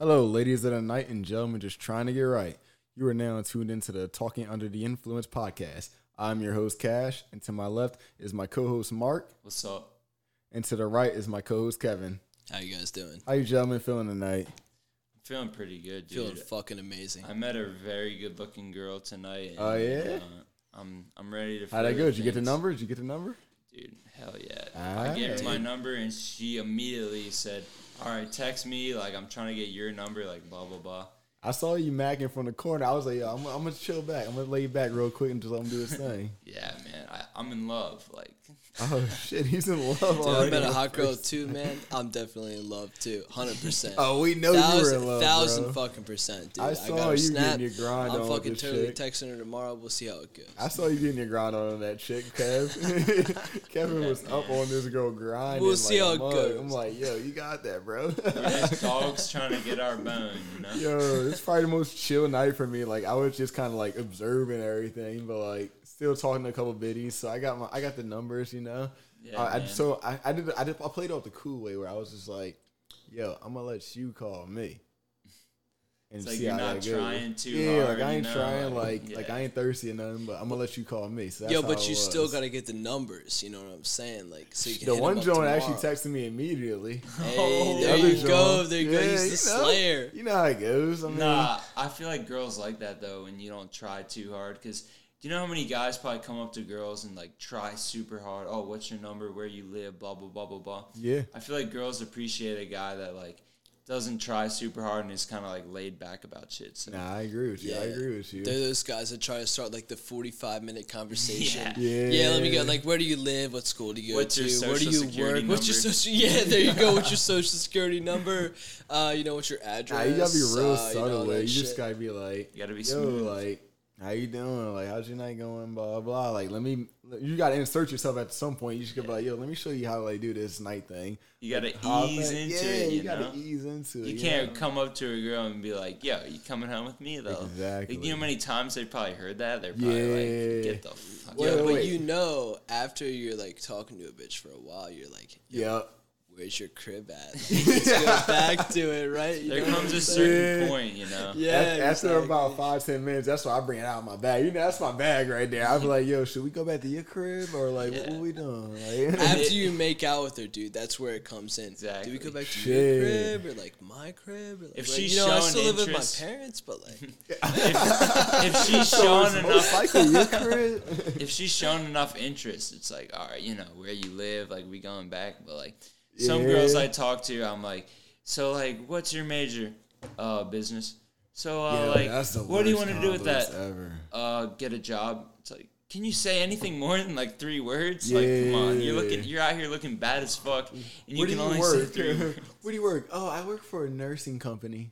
Hello, ladies of the night and gentlemen just trying to get right. You are now tuned into the Talking Under the Influence podcast. I'm your host, Cash, and to my left is my co-host, Mark, What's up? and to the right is my co-host, Kevin. How you guys doing? How you gentlemen feeling tonight? I'm feeling pretty good, dude. Feeling fucking amazing. I met a very good looking girl tonight. Oh, yeah? uh, I'm I'm ready to. How'd that go? Did you get the number? Did you get the number? Dude, hell yeah! I gave her my number and she immediately said, "All right, text me. Like I'm trying to get your number. Like blah blah blah." I saw you macking from the corner. I was like, yo, I'm, I'm gonna chill back. I'm gonna lay back real quick and just let him do his thing. Yeah, man, I, I'm in love. Like, oh shit, he's in love Dude, I already. met a hot girl too, man. I'm definitely in love too, hundred percent. Oh, we know you were thousand, in love, thousand bro. fucking percent, dude. I I, saw got her you snap. getting your grind I'm on with fucking this totally chick. texting her tomorrow. We'll see how it goes. I saw you getting your grind on on that chick, Kev. Kevin was up on this girl grinding. We'll see like how a it mug. goes. I'm like, yo, you got that, bro. we're just dogs trying to get our bone, you know. yo, it's probably the most chill night for me. Like I was just kind of like observing everything, but like still talking to a couple biddies. So I got my, I got the numbers, you know. Yeah, I, I so I, I did I did I played off the cool way where I was just like, yo, I'm gonna let you call me. And It's like see you're how not that goes. trying too yeah, hard, like I you ain't know, trying, like, like like. I ain't thirsty or nothing, but I'm gonna let you call me. So that's Yo, but it you still gotta get the numbers. You know what I'm saying? Like, so you can The hit one them joint actually texted me immediately. Hey, Oh, there The other you go. joint- There you go. Yeah, He's the you know. Slayer. You know how it goes. I mean, Nah, I feel like girls like that though, and you don't try too hard. Because do you know how many guys probably come up to girls and like try super hard? Oh, what's your number? Where you live? Blah blah blah blah blah. yeah. I feel like girls appreciate a guy that like doesn't try super hard and is kind of like laid back about shit. So Nah, I agree with you. I agree with you. They're those guys that try to start like the 45 minute conversation. Yeah. Yeah. Yeah, let me go. Like, where do you live? What school do you go What's to? your where do social you security work? What's your social? Yeah, there you go. What's your social security number? Uh, you know what's your address? Nah, you gotta be real uh, subtle you know, with. You just gotta be like, You gotta be yo, smooth. like, how you doing? Like, how's your night going? Blah blah. Like, let me. You gotta insert yourself at some point. You just gotta be like, yo, let me show you how they do this night thing. you gotta Hop ease into yeah, it. You, you gotta ease into it. You can't come up to a girl and be like, "Yo, you coming home with me?" Though, Exactly. Like, you know how many times they probably heard that? They're probably Yeah. like, "Get the fuck." Wait, Yeah, out." wait, but wait. you know, after you're like talking to a bitch for a while, you're like, yo, Yep. Where's your crib at? Let's go back to it, right? You There know comes a certain Yeah. point, you know. Yeah, after, after about five ten minutes, that's why I bring it out of my bag. You know, that's my bag right there. I be like, yo, should we go back to your crib or like what, Yeah. what we doing? Like, After you make out with her, dude, that's where it comes in. Exactly. Do we go back to Shit. your crib or like my crib? Or like, If like, she's you know, I showing still live with my parents, but like, If she's so showing it's enough, likely your crib. if she's shown enough interest, it's like, all right, you know, where you live, like we going back. But like some Yeah. girls I talk to, I'm like, so like, what's your major? Uh, business. So uh, Yo, like, what do you want to do with that? Ever. Uh, get a job. It's like, can you say anything more than like three words? Like, come on, you're looking, you're out here looking bad as fuck, and you Where can you only say work? three. words. Where do you work? Oh, I work for a nursing company.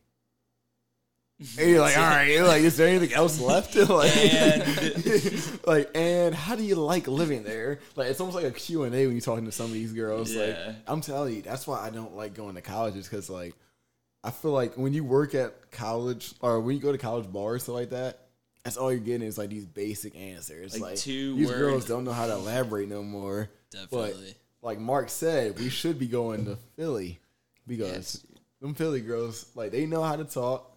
And you're like, all right, you're like, is there anything else left? like, And- like, and how do you like living there? Like, it's almost like a Q and A when you're talking to some of these girls. Like, I'm telling you, that's why I don't like going to colleges because, like, I feel like when you work at college or when you go to college bars stuff like that, that's all you're getting is like these basic answers. Like Like, two these word- girls don't know how to elaborate no more. definitely. But like Mark said, we should be going to Philly because them Philly girls, like they know how to talk.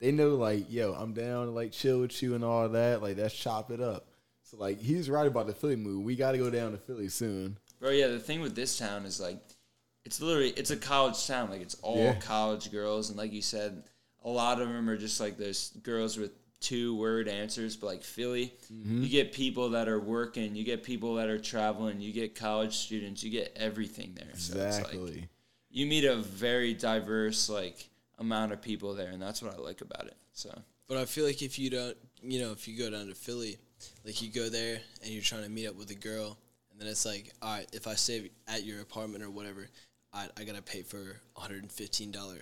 They know like, yo, I'm down to like chill with you and all that. Like let's chop it up. So like he's right about the Philly move. We got to go down to Philly soon. Bro, yeah, the thing with this town is like it's literally it's a college town. Like it's all Yeah. college girls and like you said, a lot of them are just like those girls with two word answers, but like Philly, Mm-hmm. you get people that are working, you get people that are traveling, you get college students, you get everything there. So it's like Exactly. you meet a very diverse like amount of people there and that's what I like about it. So But I feel like if you don't, you know, if you go down to Philly, like you go there and you're trying to meet up with a girl, and then it's like, all right, if I stay at your apartment or whatever, I, I gotta pay for $115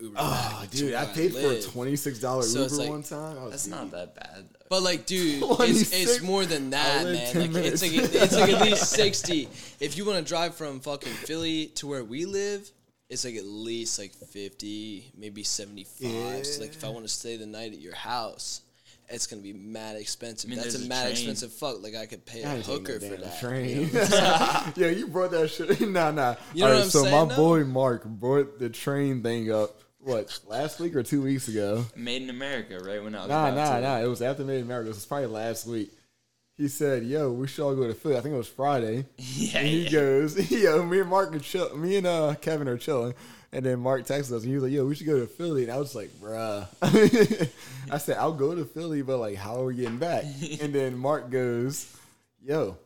Uber Oh, dude, I where paid for a twenty six dollar So Uber like- one time. I was that's deep. not that bad. Though. But like, dude, it's, it's more than that, man. Like, it's like it's like at least sixty. If you want to drive from fucking Philly to where we live, it's like at least like fifty, maybe seventy five. So like, if I want to stay the night at your house, it's gonna be mad expensive. I mean, That's a there's a mad train. expensive fuck. Like I could pay I a hooker for damn that. Train. yeah, you brought that shit. nah, nah. You know All what I'm so saying, my though? boy Mark brought the train thing up what last week or two weeks ago. Made in America, right when I was Nah, about nah, to. nah. It was after Made in America. It was probably last week. He said, "Yo, we should all go to Philly." I think it was Friday. Yeah, And he yeah. goes, "Yo, me and Mark are chill. Me and uh, Kevin are chilling." And then Mark texted us, and he was like, "Yo, we should go to Philly." And I was like, "Bruh," I said, "I'll go to Philly, but like, how are we getting back?" and then Mark goes, "Yo,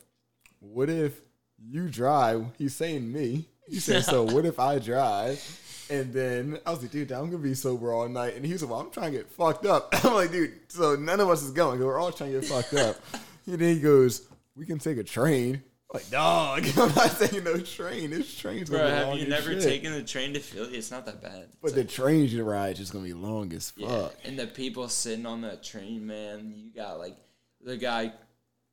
what if you drive?" He's saying me. He said, "So what if I drive?" And then I was like, dude, I'm gonna be sober all night. And he was like, well, I'm trying to get fucked up. I'm like, dude, so none of us is going. We're all trying to get fucked up. And then he goes, we can take a train. I'm like, dog, I'm not taking no train. This train's gonna Bro, be have long you as never shit. taken the train to Philly? It's not that bad. But It's the like- train you ride is gonna be long as fuck. yeah. And the people sitting on that train, man, you got like the guy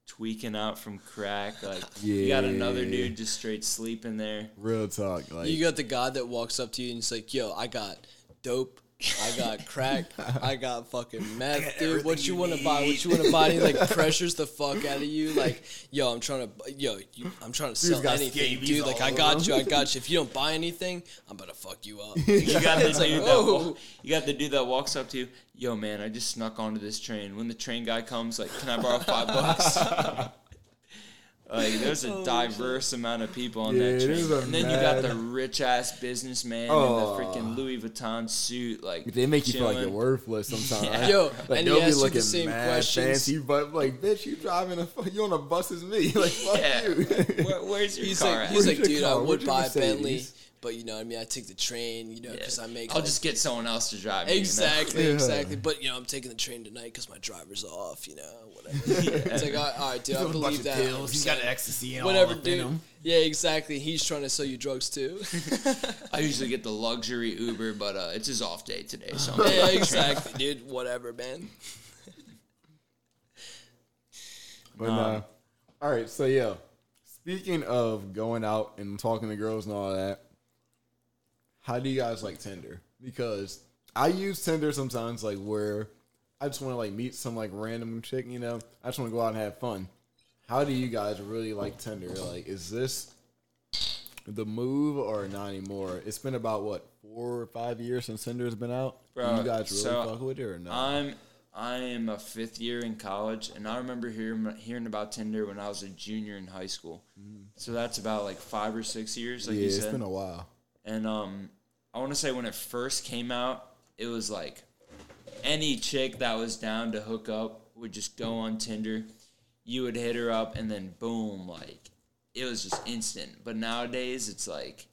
tweaking out from crack. Like you got another Yeah. dude just straight sleeping there. Real talk, like You got the guy that walks up to you and he's like, "Yo, I got dope, I got crack, I got fucking meth, dude. What you you want to buy? What you want to buy?" He like pressures the fuck out of you, like, "Yo, I'm trying to, yo, you, I'm trying to sell anything, dude. Like, I got you, I got you. If you don't buy anything, I'm gonna fuck you up." You got the dude that whoa. you got the dude that walks up to you. Yo, man, I just snuck onto this train. When the train guy comes, like, can I borrow five bucks? Like, there's a diverse amount of people on Yeah, that train, is a and then you got the rich ass businessman Oh. in the freaking Louis Vuitton suit. Like, they make you feel like you're worthless sometimes. Yeah. Yo, like and he they'll be asks you the same mad questions. fancy, but like, bitch, you driving a fu- you on a bus as me? Like, fuck Yeah. you. Where, where's your He's car like, at? he's like, your dude, I would buy a Bentley, but you know, what I mean, I take the train, you know, Yeah. because I make. I'll like- just get someone else to drive me. you know? Exactly, Yeah. exactly. But you know, I'm taking the train tonight because my driver's off. You know, whatever. It's like, all right, all right dude, I He's got a bunch believe that. pills. He's got 100%. ecstasy and Whatever, all up in dude. him. Yeah, exactly. He's trying to sell you drugs too. I usually get the luxury Uber, but uh, it's his off day today, so I'm yeah, exactly, dude. Whatever, man. But Nah. uh, all right, so yeah. Speaking of going out and talking to girls and all that, how do you guys like Tinder? Because I use Tinder sometimes, like where I just want to like meet some like random chick, you know. I just want to go out and have fun. How do you guys really like Tinder? Like, is this the move or not anymore? It's been about what four or five years since Tinder's been out. Bro, you guys really so fuck with it or not? I'm I am a fifth year in college, and I remember hearing hearing about Tinder when I was a junior in high school. So that's about like five or six years, like Mm. yeah, you it's said. been a while. and um, I want to say when it first came out, it was like any chick that was down to hook up would just go on Tinder. You would hit her up, and then boom, like it was just instant. But nowadays, it's like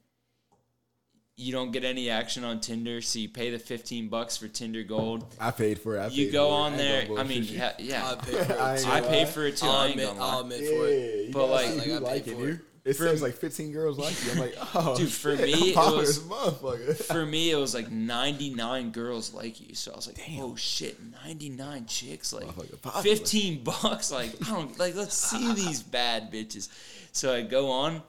you don't get any action on Tinder, so you pay the fifteen bucks for Tinder Gold. I paid for it. I You go for on ain't there. gonna I mean, yeah, yeah. I paid for it. Too. I gonna pay lie. for it too. I'll admit, gonna I'll lie. admit Yeah, for it. you But, like- Like, I paid liking for you. it. It For- says like 15 girls like you. I'm like, oh, Dude, for shit, me, I'm it was- as a motherfucker. For me, it was like ninety nine girls like you. So I was like, oh shit, ninety nine chicks like fifteen bucks. Like I don't like. Let's see these bad bitches. So I go on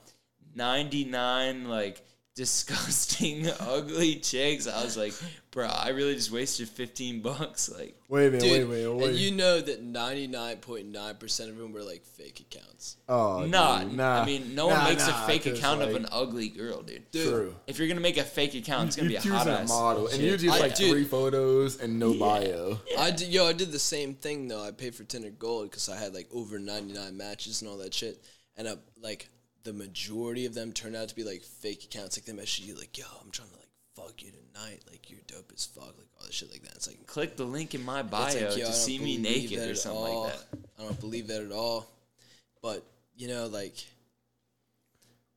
ninety nine like disgusting, ugly chicks. I was like, bro, I really just wasted fifteen bucks. Like, Wait a minute, wait a Dude, minute, wait. and you know that 99.9% of them were like fake accounts. oh, nah, dude, nah. I mean, no one makes nah, a fake account of an ugly girl, dude. Dude, True. If you're gonna make a fake account, it's gonna You're be a hot ass model, and you just like dude. three photos and no bio. I did, yo, I did the same thing though. I paid for Tinder Gold because I had like over 99 matches and all that shit. And uh, like the majority of them turned out to be like fake accounts. Like they message you like, yo, I'm trying to like fuck you tonight. Like you're dope as fuck. Like all this shit like that. It's like, Click the link in my bio like, to see me naked or something all. like that. I don't believe that at all. But you know, like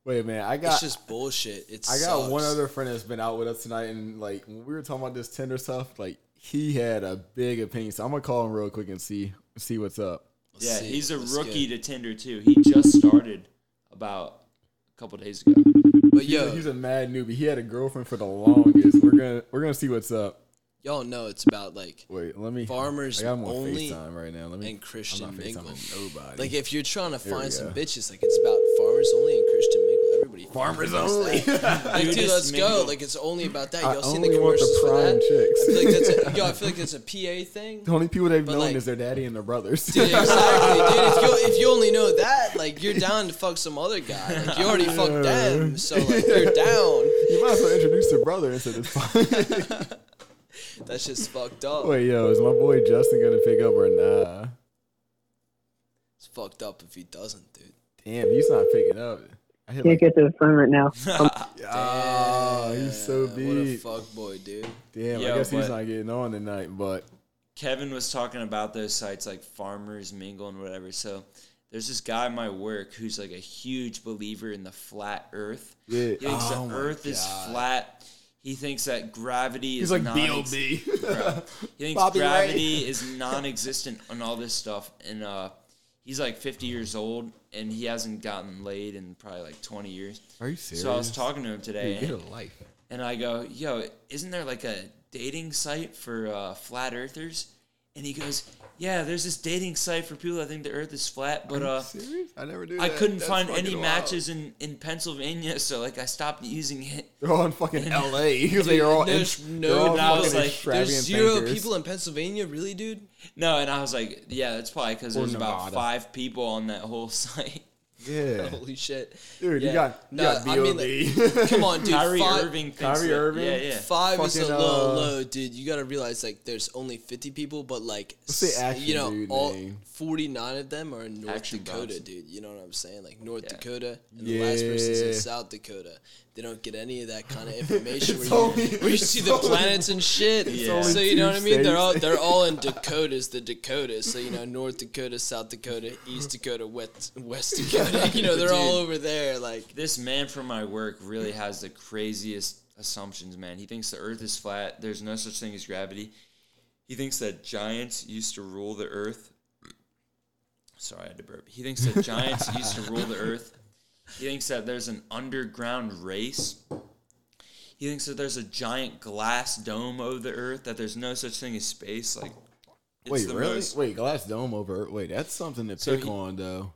Wait a minute, I got it's just bullshit. It's I got one other friend that's been out with us tonight, and like when we were talking about this Tinder stuff, like he had a big opinion. So I'm gonna call him real quick and see see what's up. Yeah, see. he's a Let's rookie get- to Tinder too. He just started about a couple days ago. But yo, he's a mad newbie. He had a girlfriend for the longest. We're gonna we're gonna see what's up. y'all know it's about like Wait, let me. Farmers I got him on only FaceTime right now. Let me. and Christian I'm not mingle. FaceTiming nobody. Like if you're trying to we find some go. bitches, like it's about farmers only and Christian mingle. Everybody farmers only. Like, dude, let's go. Like it's only about that. Y'all seen the only want the commercials for prime that? chicks. I feel like that's a, yo, I feel like that's a PA thing. the only people they've But, known like- is their daddy and their brothers. Dude, exactly, dude. If you if you only know that, like you're down to fuck some other guy. Like you already fucked them, so like you're down. you might as well introduce their brother into this. podcast. That's just fucked up. Wait, yo, is my boy Justin gonna pick up or nah? It's fucked up if he doesn't, dude. Damn, he's not picking up. I Can't like, get to the phone right now. Um, oh, he's so Damn, What a beat. fuck boy, dude. Damn, Yo, I guess he's not getting on tonight, but Kevin was talking about those sites like Farmers Mingle and whatever. So there's this guy at my work who's like a huge believer in the flat Earth. yeah. He thinks Oh the my Earth is flat. He thinks that gravity He's is like non- B.O.B. Bro, He thinks Bobby Ray. gravity is non-existent on all this stuff, and uh, he's like 50 years old, and he hasn't gotten laid in probably like 20 years. Are you serious? So I was talking to him today, Dude, get and, a life. and I go, "Yo, isn't there like a dating site for uh, flat earthers?" And he goes, "Yeah, there's this dating site for people that think the Earth is flat, but uh? I never knew. I that. couldn't That's find any wild. matches in in Pennsylvania, so like I stopped using it." They're all in fucking L.A. because they are all. There's int- no- they're all and I was like, There's zero thinkers. people in Pennsylvania, really, dude. No, and I was like, "Yeah, that's probably because there's about five people on that whole site." Yeah, Holy shit, dude, Yeah. you got you No, got I mean, B.O.B. Come on, dude. Kyrie five, Irving. Kyrie that- Irving? Yeah, yeah. Five is a Fucking, little uh, low, dude. You gotta realize like there's only 50 people, but like What's action you know dude all name? 49 of them are in North Action Dakota, Bronson. dude. You know what I'm saying? Like North Yeah. Dakota, and the last person's in South Dakota. They don't get any of that kind of information where It's you, only- where you see the only- planets and shit. It's So you know what I mean? They're all they're all in Dakotas, the Dakotas. So you know North Dakota, South Dakota, East Dakota, West West Dakota. You know they're all over there. Like This man from my work really has the craziest assumptions, man. He thinks the earth is flat. There's no such thing as gravity. He thinks that giants used to rule the earth. Sorry, I had to burp. He thinks that giants used to rule the earth. He thinks that there's an underground race. He thinks that there's a giant glass dome over the earth, that there's no such thing as space. Like, Wait, really? most- Wait, glass dome over. Wait, that's something to So pick he- on though.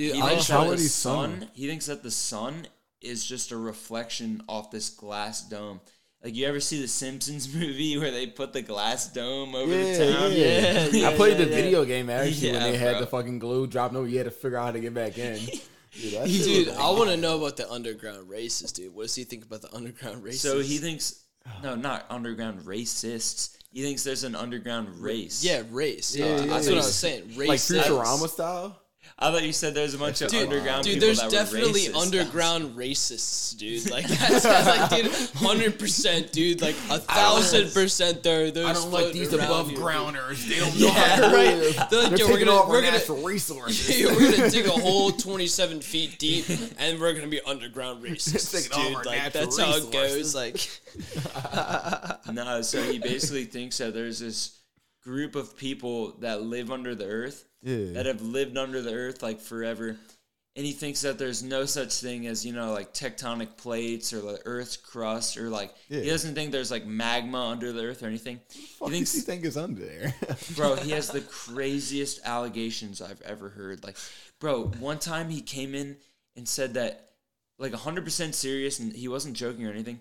Dude, He I thinks that how wanna- would the sun. sun? He thinks that the sun is just a reflection off this glass dome. Like you ever see the Simpsons movie where they put the glass dome over Yeah, the town? yeah. Yeah, I played yeah, the yeah. video game actually when Yeah, they had bro. the fucking glue drop. No, you had to figure out how to get back in. Dude, that Dude, I want to know about the underground races, dude. What does he think about the underground races? So he thinks no, not underground racists. He thinks there's an underground race. yeah, race. Yeah, Uh, yeah, that's yeah. what I was saying. Race. like that's- Futurama style. I thought you said there's a bunch of Dude, underground Dude, people there's that were definitely racist. underground racists, dude. Like that's, that's like, dude, hundred percent, dude. Like a thousand percent. There, there's. I don't like these above here. grounders. They don't know Yeah, how to right. live. They're like, They're "Yo, we're gonna- off we're gonna- natural resources. Yeah, we're gonna dig a hole 27 feet deep, and we're gonna be underground racists, Taking all dude. Like natural that's how it goes. Like, No, so he basically thinks that there's this group of people that live under the earth Yeah. that have lived under the earth like forever. And he thinks that there's no such thing as, you know, like tectonic plates or the earth's crust or like he doesn't think there's like magma under the earth or anything. Fuck he thinks he think is under there? bro, he has the craziest allegations I've ever heard. Like, bro, one time he came in and said that, like, 100% serious, and he wasn't joking or anything.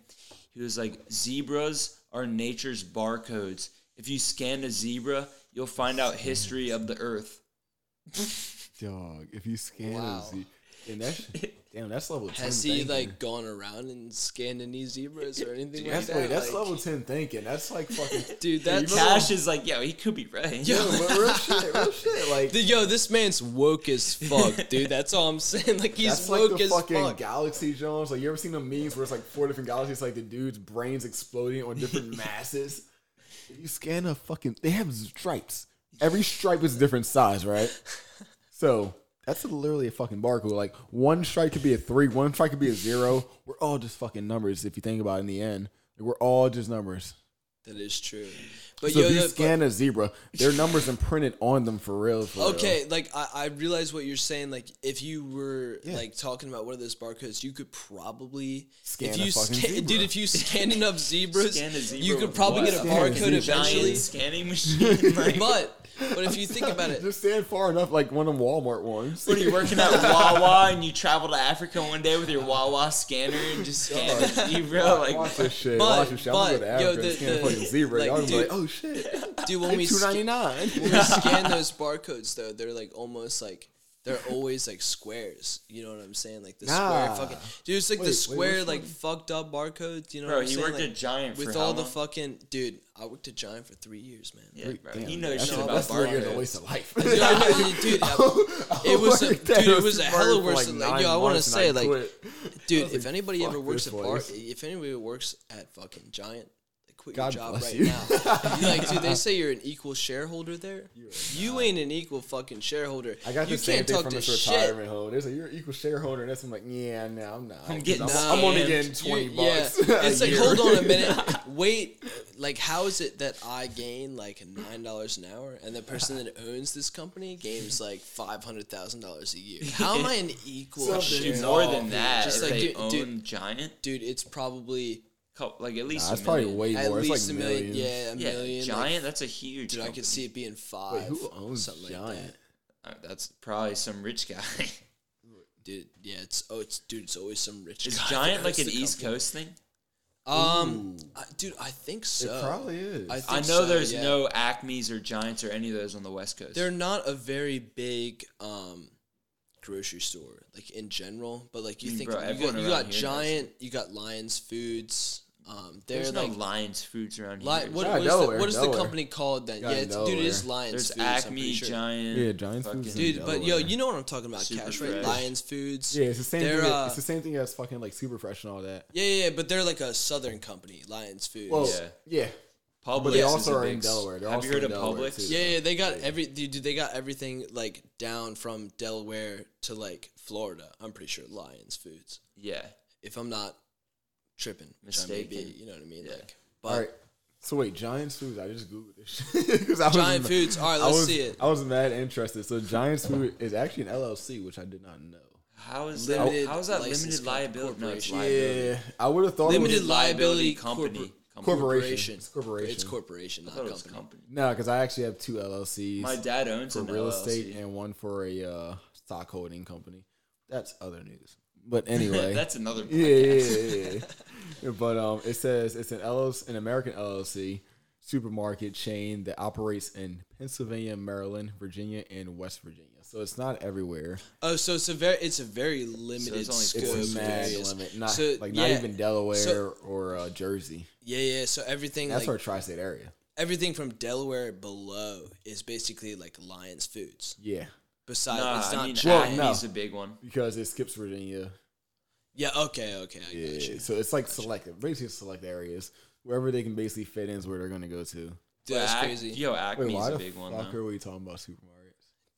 He was like, zebras are nature's barcodes. If you scan a zebra, you'll find out history of the earth. Dog, if you scan Wow. a Z, and that's damn, that's level ten. has he thinking. like gone around and scanned any zebras or anything like That's that? wait, that's Like, level ten thinking. That's like fucking dude. Yeah, you That's Cash is like, yo, he could be right. Yo, Yo, but real shit, real shit. Like Dude, yo, this man's woke as fuck, dude. That's all I'm saying. Like he's that's like woke the as fucking fuck. galaxy Jones. Like you ever seen the memes where it's like four different galaxies, like the dude's brains exploding on different masses. You scan a fucking, they have stripes. Every stripe is a different size, right? So that's literally a fucking barcode. Like one stripe could be a three, one stripe could be a zero. We're all just fucking numbers if you think about it in the end. We're all just numbers. That is true. But So yo, if you the- but- scan a zebra, their numbers imprinted on them for real. For real. Okay, like I, I realize what you're saying. Like if you were Yeah. like talking about one of those barcodes, you could probably Scan if a you fucking scan, zebra. dude. If you scan enough zebras, Scan zebra you could probably what? get a Scan a barcode zebra. eventually. Scanning machine. Like, But but if you think about it, Just stand far enough, like one of them Walmart ones. What are you working at Wawa and you travel to Africa one day with your Wawa scanner and just scan a zebra? Watch Like, this shit. But- Watch this shit. I'm gonna go to but, yo, Africa and the- scan the- fucking zebra. like, Y'all gonna be dude- like, oh shit. dude, when we Two sca- ninety nine. when we scan those barcodes though, they're like almost like they're always like squares. You know what I'm saying? Like the Nah. square fucking dude. It's like Wait, the square which like one? fucked up barcodes. You know bro, what I'm he saying? worked Like, at Giant with how all the fucking dude. I worked at Giant for three years, man. Yeah, bro. Damn, he knows that's shit a- about that's three years a barcodes. waste of life. Dude, I know, dude, I- it was a, worked dude. It was a supermarket hella worse like than nine like, yo. I want to say like, dude, if anybody ever works at bar, place. if anybody works at fucking Giant, like quit God your job bless right you. now. like, dude, they say you're an equal shareholder there. You ain't an equal fucking shareholder. I got you the same can't thing talk from to this shit. retirement home. There's like you're an equal shareholder, and that's I'm like, yeah, no, I'm not. I'm getting I'm, I'm only scammed. getting You- twenty yeah, bucks. a it's like year. hold on a minute. Wait, like how is it that I gain like nine dollars an hour, and the person that owns this company gains like five hundred thousand dollars a year? How am I an equal? Something share- More than that, Just like, they dude- own dude- Giant, Dude, it's probably co- like at least Nah, a that's probably million. way at more. It's least like a million. millions. Yeah, a yeah, million. like, Giant. that's a huge. dude, I company. could see it being five. Wait, who owns something Giant? like that. Uh, That's probably some rich guy. Dude, yeah, it's oh, it's dude, it's always some rich. Is guy Giant like an East company. Coast thing? Um, I, dude, I think so. It probably is. I I know so, there's yeah. no Acme's or Giants or any of those on the West Coast. They're not a very big um grocery store, like in general. But like you I mean, think bro, you got, you got here knows Giant, you got Lions Foods. Um, they're There's like no Lions Foods around here. Li- what, Yeah, what is Delaware, the, what is the company called then? Yeah, Yeah, it's, dude, it is Lions There's Foods. Acme, sure. Giant. Yeah, Giants Foods Dude, but yo, you know what I'm talking about? Super Cash right? fresh. Lions Foods. yeah, it's the same. They're, Thing, uh, it's the same thing as fucking like super fresh and all that. Yeah, yeah, yeah, but they're like a southern company, Lions Foods. Well, Yeah. yeah, Publix But they is also are in Delaware. They're Have also you heard in of Delaware, Publix? too. Yeah, yeah, they got every dude, dude, they got everything like down from Delaware to like Florida. I'm pretty sure Lions Foods. Yeah. If I'm not tripping, which I may be, Mistaken. you know what I mean? Yeah. Like, but All right. So wait, Giants Foods. I just googled this shit 'Cause I was Giant ma- Foods. All right, I let's was, see it. I was mad interested. So Giants Food is actually an LLC, which I did not know. How is Limited that? How is that limited liability? No, liability. Yeah, I would have thought limited it was liability company. corpor- corporation. corporation. It's corporation. It's corporation, not thought it company. company. No, because I actually have two LLCs. My dad owns for an real LLC. estate and one for a uh, stock holding company. That's other news. But anyway, That's another yeah, yeah, yeah, yeah. But um, it says it's an LLC, an American LLC supermarket chain that operates in Pennsylvania, Maryland, Virginia, and West Virginia. So it's not everywhere. Oh, so it's a very it's a very limited only scope. It's It's a mad limit. Not So, like not yeah, even Delaware so- or uh, Jersey. Yeah, yeah. So everything That's like our tri-state area. everything from Delaware below is basically like Lions Foods. Yeah, Besides, Nah, it's not I mean, Well, no. Acme's a big one. because it skips Virginia. Yeah. Okay. Okay. I Yeah, got you. so it's like select, basically select areas wherever they can basically fit in is where they're gonna go to. Dude, But that's Ac- crazy. Yo, Wait, Acme's why a big one fuck though. are we talking about supermarkets?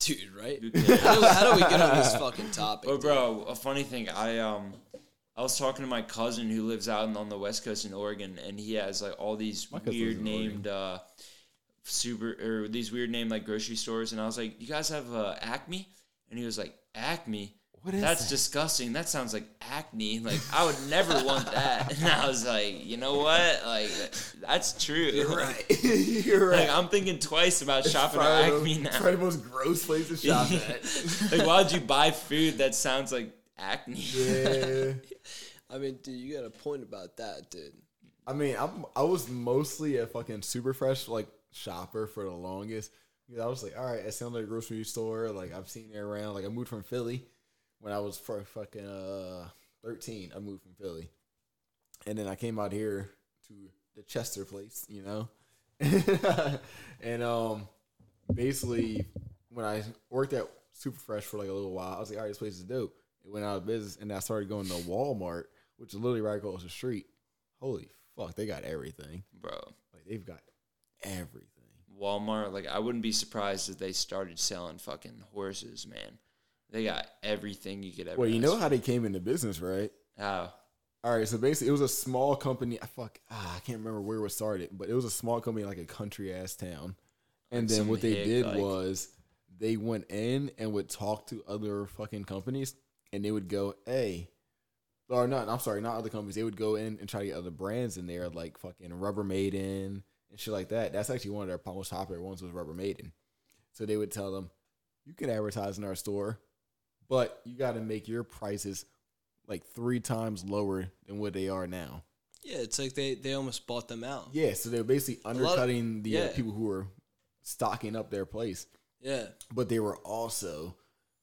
Dude, right? Who how, do, how do we get on this fucking topic? But dude? bro, a funny thing, I um, I was talking to my cousin who lives out on the west coast in Oregon, and he has like all these My weird lives in Oregon. named uh, super or these weird name like grocery stores, and I was like, "You guys have uh, Acme?" And he was like, "Acme." What is That's that? disgusting. That sounds like acne. Like I would never want that. And I was like, you know what? Like that's true. You're right. You're right. Like I'm thinking twice about shopping at Acme the- now. Probably the most gross place to shop at. like why would you buy food that sounds like acne? yeah. I mean, dude, you got a point about that, dude. I mean, I'm I was mostly a fucking super fresh like shopper for the longest. Because I was like, all right, it sounds like a grocery store. Like I've seen it around. Like I moved from Philly when I was for fucking uh 13. I moved from Philly, and then I came out here to the Chester place, you know, and um basically when I worked at Super Fresh for like a little while, I was like, all right, this place is dope. It went out of business, and I started going to Walmart, which is literally right across the street. Holy fuck, they got everything. Bro. Like they've got everything. Walmart, like I wouldn't be surprised if they started selling fucking horses, man. They got everything you could ever Well, you know ask how they came into business, right? for. how? All right, so basically, it was a small company. I fuck, ah, I can't remember where it was started, but it was a small company, like a country ass town. And Like then what they hick, did like- was they went in and would talk to other fucking companies, and they would go, "Hey," or not. I'm sorry, not other companies. They would go in and try to get other brands in there, like fucking Rubber Maiden and shit like that. That's actually one of their most popular ones was Rubber Maiden. So they would tell them, "You can advertise in our store, but you got to make your prices." Like three times lower than what they are now. Yeah, it's like they they almost bought them out. Yeah, so they're basically lot of- undercutting the uh, people who are stocking up their place, Yeah. but they were also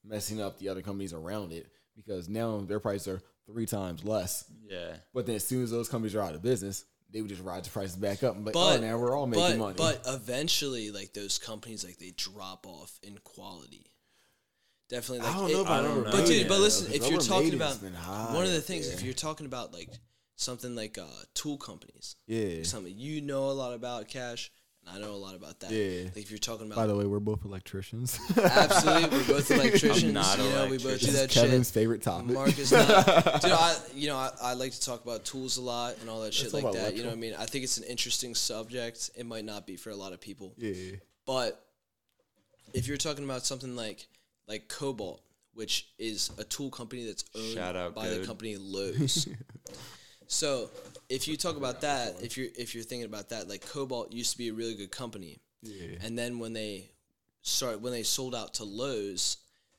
messing up the other companies around it because now their prices are three times less. Yeah. But then as soon as those companies are out of business, they would just ride the prices back up and be like, But oh, now we're all making but, money. But eventually, like those companies, like they drop off in quality. Definitely, like I don't it- know about don't Rubber know. But Maiden, dude, but though, listen, 'cause if you're talking about one of the things, there. if you're talking about like something like uh, tool companies, yeah. something you know a lot about, Cash, and I know a lot about that. Yeah. Like if you're talking about. By the way, we're both electricians. absolutely, we're both electricians. I'm not you know, we both do This is that Kevin's shit. favorite topic. Mark is not. Dude, I you know I, I like to talk about tools a lot and all that shit like about that. You know what I mean? I think it's an interesting subject. It might not be for a lot of people. yeah. But if you're talking about something like like Kobalt, which is a tool company that's owned Shout out by the company Lowe's. so if you talk about that, if you're if you're thinking about that, like Kobalt used to be a really good company, Yeah. and then when they start when they sold out to Lowe's,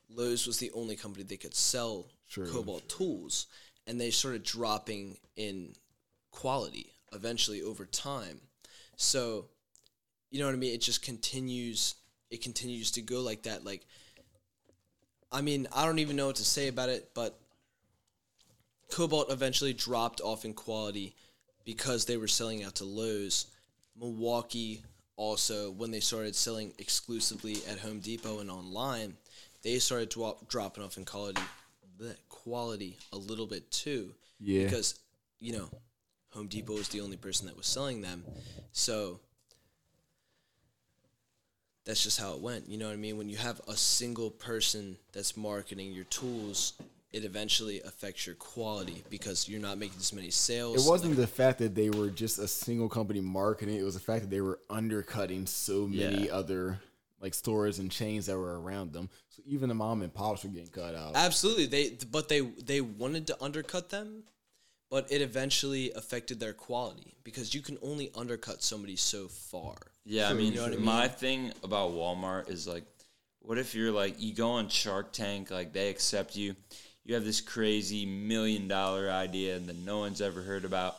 Lowe's was the only company that could sell Sure. Kobalt tools, and they started dropping in quality eventually over time. So, you know what I mean? It just continues. It continues to go like that. Like, I mean, I don't even know what to say about it, but Kobalt eventually dropped off in quality because they were selling out to Lowe's. Milwaukee also, when they started selling exclusively at Home Depot and online, they started drop, dropping off in quality, quality a little bit too. Yeah. Because you know, Home Depot was the only person that was selling them, so that's just how it went. You know what I mean? When you have a single person that's marketing your tools, it eventually affects your quality because you're not making as many sales. It wasn't the fact that they were just a single company marketing. It was the fact that they were undercutting so many Yeah. other like stores and chains that were around them. So even the mom and pops were getting cut out. Absolutely, they but they they wanted to undercut them, but it eventually affected their quality because you can only undercut somebody so far. Yeah, I mean, you know what I mean? my thing about Walmart is like, what if you're like, you go on Shark Tank, like they accept you, you have this crazy million dollar idea that no one's ever heard about,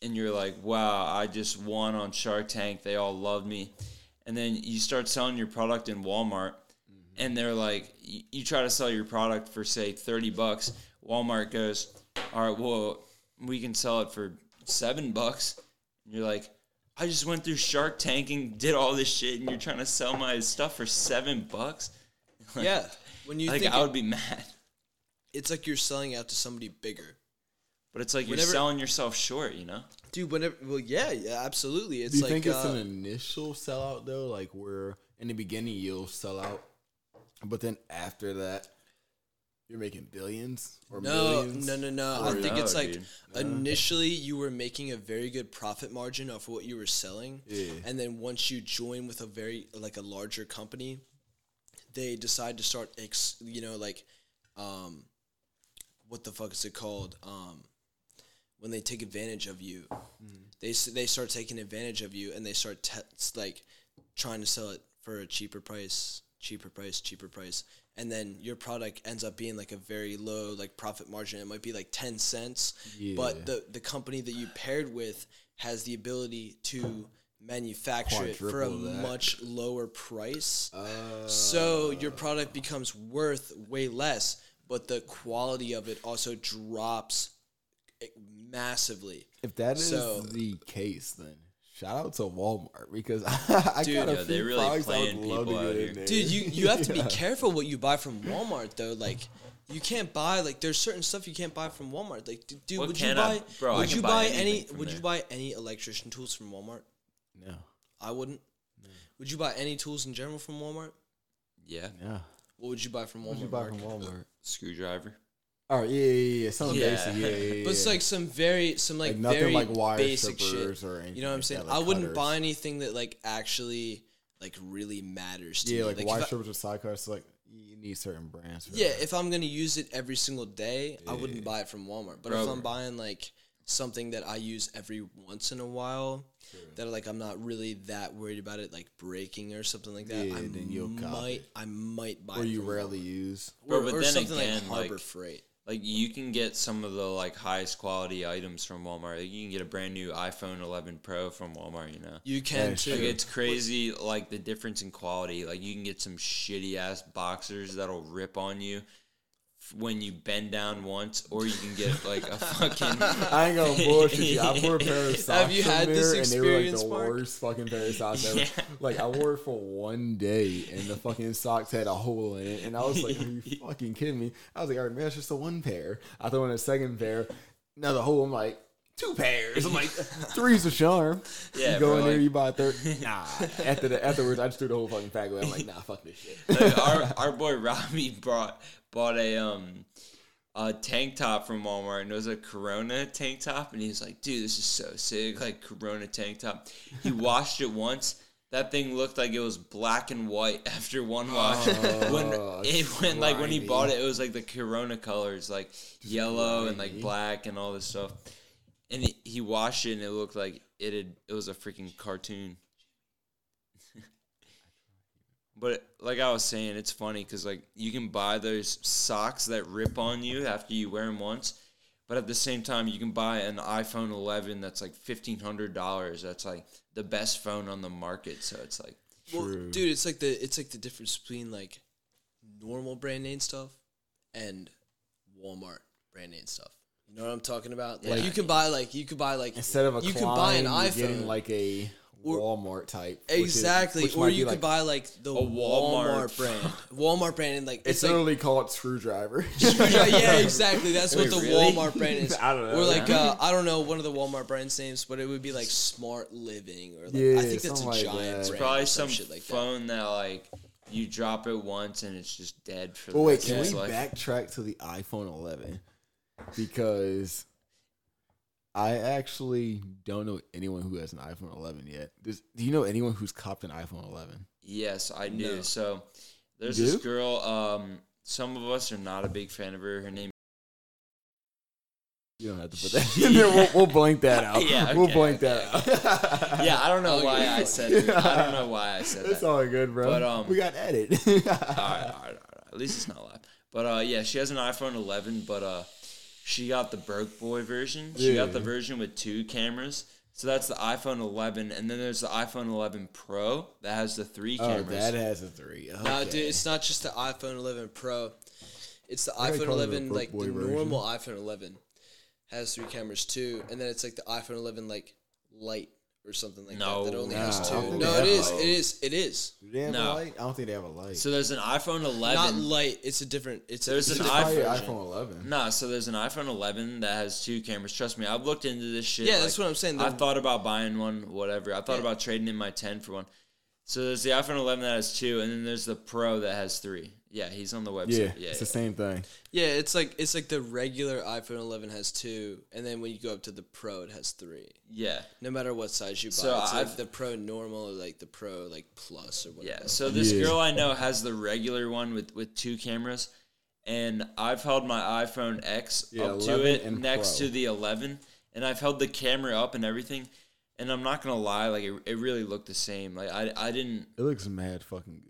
and you're like, wow, I just won on Shark Tank, they all loved me, and then you start selling your product in Walmart, mm-hmm. and they're like, you, you try to sell your product for say thirty bucks, Walmart goes, all right, well, we can sell it for seven bucks, and you're like. I just went through Shark Tank and did all this shit, and you're trying to sell my stuff for seven bucks. Like, yeah, when you like think I it- would be mad, it's like you're selling out to somebody bigger, but it's like you're selling yourself short, you know? dude. Whenever, well, yeah, yeah, absolutely. It's Do you like think it's uh, an initial sellout though, like where in the beginning you'll sell out, but then after that you're making billions or No, millions? no, no, no. Or I think it's like dude. initially you were making a very good profit margin off of what you were selling, Yeah. and then once you join with a very like a larger company, they decide to start ex, you know, like, um, what the fuck is it called? Um, when they take advantage of you, they s- they start taking advantage of you, and they start te- like trying to sell it for a cheaper price, cheaper price, cheaper price, and then your product ends up being like a very low like profit margin. It might be like ten cents, Yeah. but the the company that you paired with has the ability to manufacture it for a that. much lower price. Uh, So your product becomes worth way less, but the quality of it also drops massively. if that is so- the case, then shout out to Walmart because I Dude, got a yeah, they few really products I would love to people get out in here. there. Dude, you, you have to be careful what you buy from Walmart though. Like you can't buy like there's certain stuff you can't buy from Walmart. Like dude, What would you can I- buy bro, would you buy buy any from would you buy any electrician tools from Walmart? No, I wouldn't. Would you buy any tools in general from Walmart? Yeah. What would you buy from Walmart? what would you buy Mark? from Walmart? Screwdriver. Oh, All right, yeah, yeah, yeah. Something Yeah. basic, yeah, yeah, yeah. But it's like some very some like, Like nothing very like wire basic strippers shit. or anything You know what I'm saying? like I wouldn't cutters. buy anything that like actually like really matters to yeah, me. like, if wire I- strippers or sidecars. Like you need certain brands. For Yeah, that. if I'm gonna use it every single day, I wouldn't buy it from Walmart. But Bro. if I'm buying like something that I use every once in a while, that like I'm not really that worried about it like breaking or something like that, Yeah, I then you'll might it. I might buy or you rarely Walmart. use. Bro, or, but or then something again, like Harbor like- Freight. Like you can get some of the like highest quality items from Walmart. Like you can get a brand new iPhone 11 Pro from Walmart. You know, You can That's too. like it's crazy. Like the difference in quality. Like you can get some shitty ass boxers that'll rip on you f- when you bend down once, or you can get like a fucking. I ain't gonna bullshit you. I wore a pair of socks Have you had there, this and they were like the Mark? worst fucking pair of socks ever. Yeah. Like I wore it for one day, and the fucking socks had a hole in it, and I was like, "Are you fucking kidding me?" I was like, "All right, man, it's just a one pair." I throw in a second pair, Now the hole. I'm like. Two pairs. I'm like, three's a charm. Yeah, you go bro, in there, like- you buy a third. Nah. After the afterwards, I just threw the whole fucking pack away. I'm like, nah, fuck this shit. like our our boy Robbie brought bought a um a tank top from Walmart and it was a Corona tank top and he was like, dude, this is so sick, like Corona tank top. He washed it once. That thing looked like it was black and white after one wash. Oh, when it when like when he bought it, it was like the Corona colors, like yellow and like black and all this stuff. And he, he washed it and it looked like it had it was a freaking cartoon. But like I was saying, it's funny because like you can buy those socks that rip on you after you wear them once, but at the same time you can buy an iPhone 11 that's like fifteen hundred dollars. That's like the best phone on the market. So it's like Well, True. dude, it's like the it's like the difference between like normal brand name stuff and Walmart brand name stuff. You know what I'm talking about? Like Yeah. you can buy like you could buy like Instead of a you Klein, could buy an iPhone. getting like a Or- Walmart type. which is- exactly, which or you could like- buy like the A Walmart. Walmart, brand, Walmart brand, and like It's it's, like literally called screwdriver. yeah, exactly. That's what the really? Walmart brand is. I don't know. Or like uh, I don't know one of the Walmart brand names, but it would be like Smart Living or like Yeah, I think that's a something like giant that. brand. probably or some shit like phone that. like you drop it once and it's just dead for But the wait, can we life. backtrack to the iPhone 11? Because I actually don't know anyone who has an iPhone 11 yet. Does, do you know anyone who's copped an iPhone 11? Yes, I do. No. So there's You this girl. Um, some of us are not a big fan of her. Her name. You don't have to put that in there. We'll, we'll blank that out. Yeah, we'll blank okay, that out. Yeah, I don't know why I said. Her. I don't know why I said It's that. all good, bro. But, um, we got edit. all right, all right, all right. At least it's not live. But uh, yeah, she has an iPhone 11, but uh, she got the broke boy version. She got the version with two cameras. So that's the iPhone 11, and then there's the iPhone 11 Pro that has the three oh, cameras. that has a three. Okay. No, dude, it's not just the iPhone 11 Pro. It's the they iPhone call it a 11, broke like the version? normal iPhone 11 has three cameras too, and then it's like the iPhone 11 like light or something like No, that that only nah, has two. No, they it have is, light. it is, it is. Do they have No. a light? I don't think they have a light. so there's an iPhone 11. Not light. It's a different. It's There's it's an a It's different probably version. iPhone 11. Nah, so there's an iPhone 11 that has two cameras. Trust me, I've looked into this shit. Yeah, that's what I'm saying. I thought about buying one, whatever. I thought Yeah. about trading in my 10 for one. So there's the iPhone 11 that has two, and then there's the Pro that has three. Yeah, he's on the Yeah, website. Yeah, it's yeah. the same thing. Yeah, it's like it's like the regular iPhone 11 has two, and then when you go up to the Pro, it has three. yeah. No matter what size you buy, So it's I've- like the Pro normal or like the Pro like Plus or whatever. Yeah. So this Yeah. girl I know has the regular one with with two cameras, and I've held my iPhone X Yeah, up to it next Pro. to the 11, and I've held the camera up and everything. And I'm not gonna lie, like it, it really looked the same. Like I, I didn't It looks mad fucking goofy.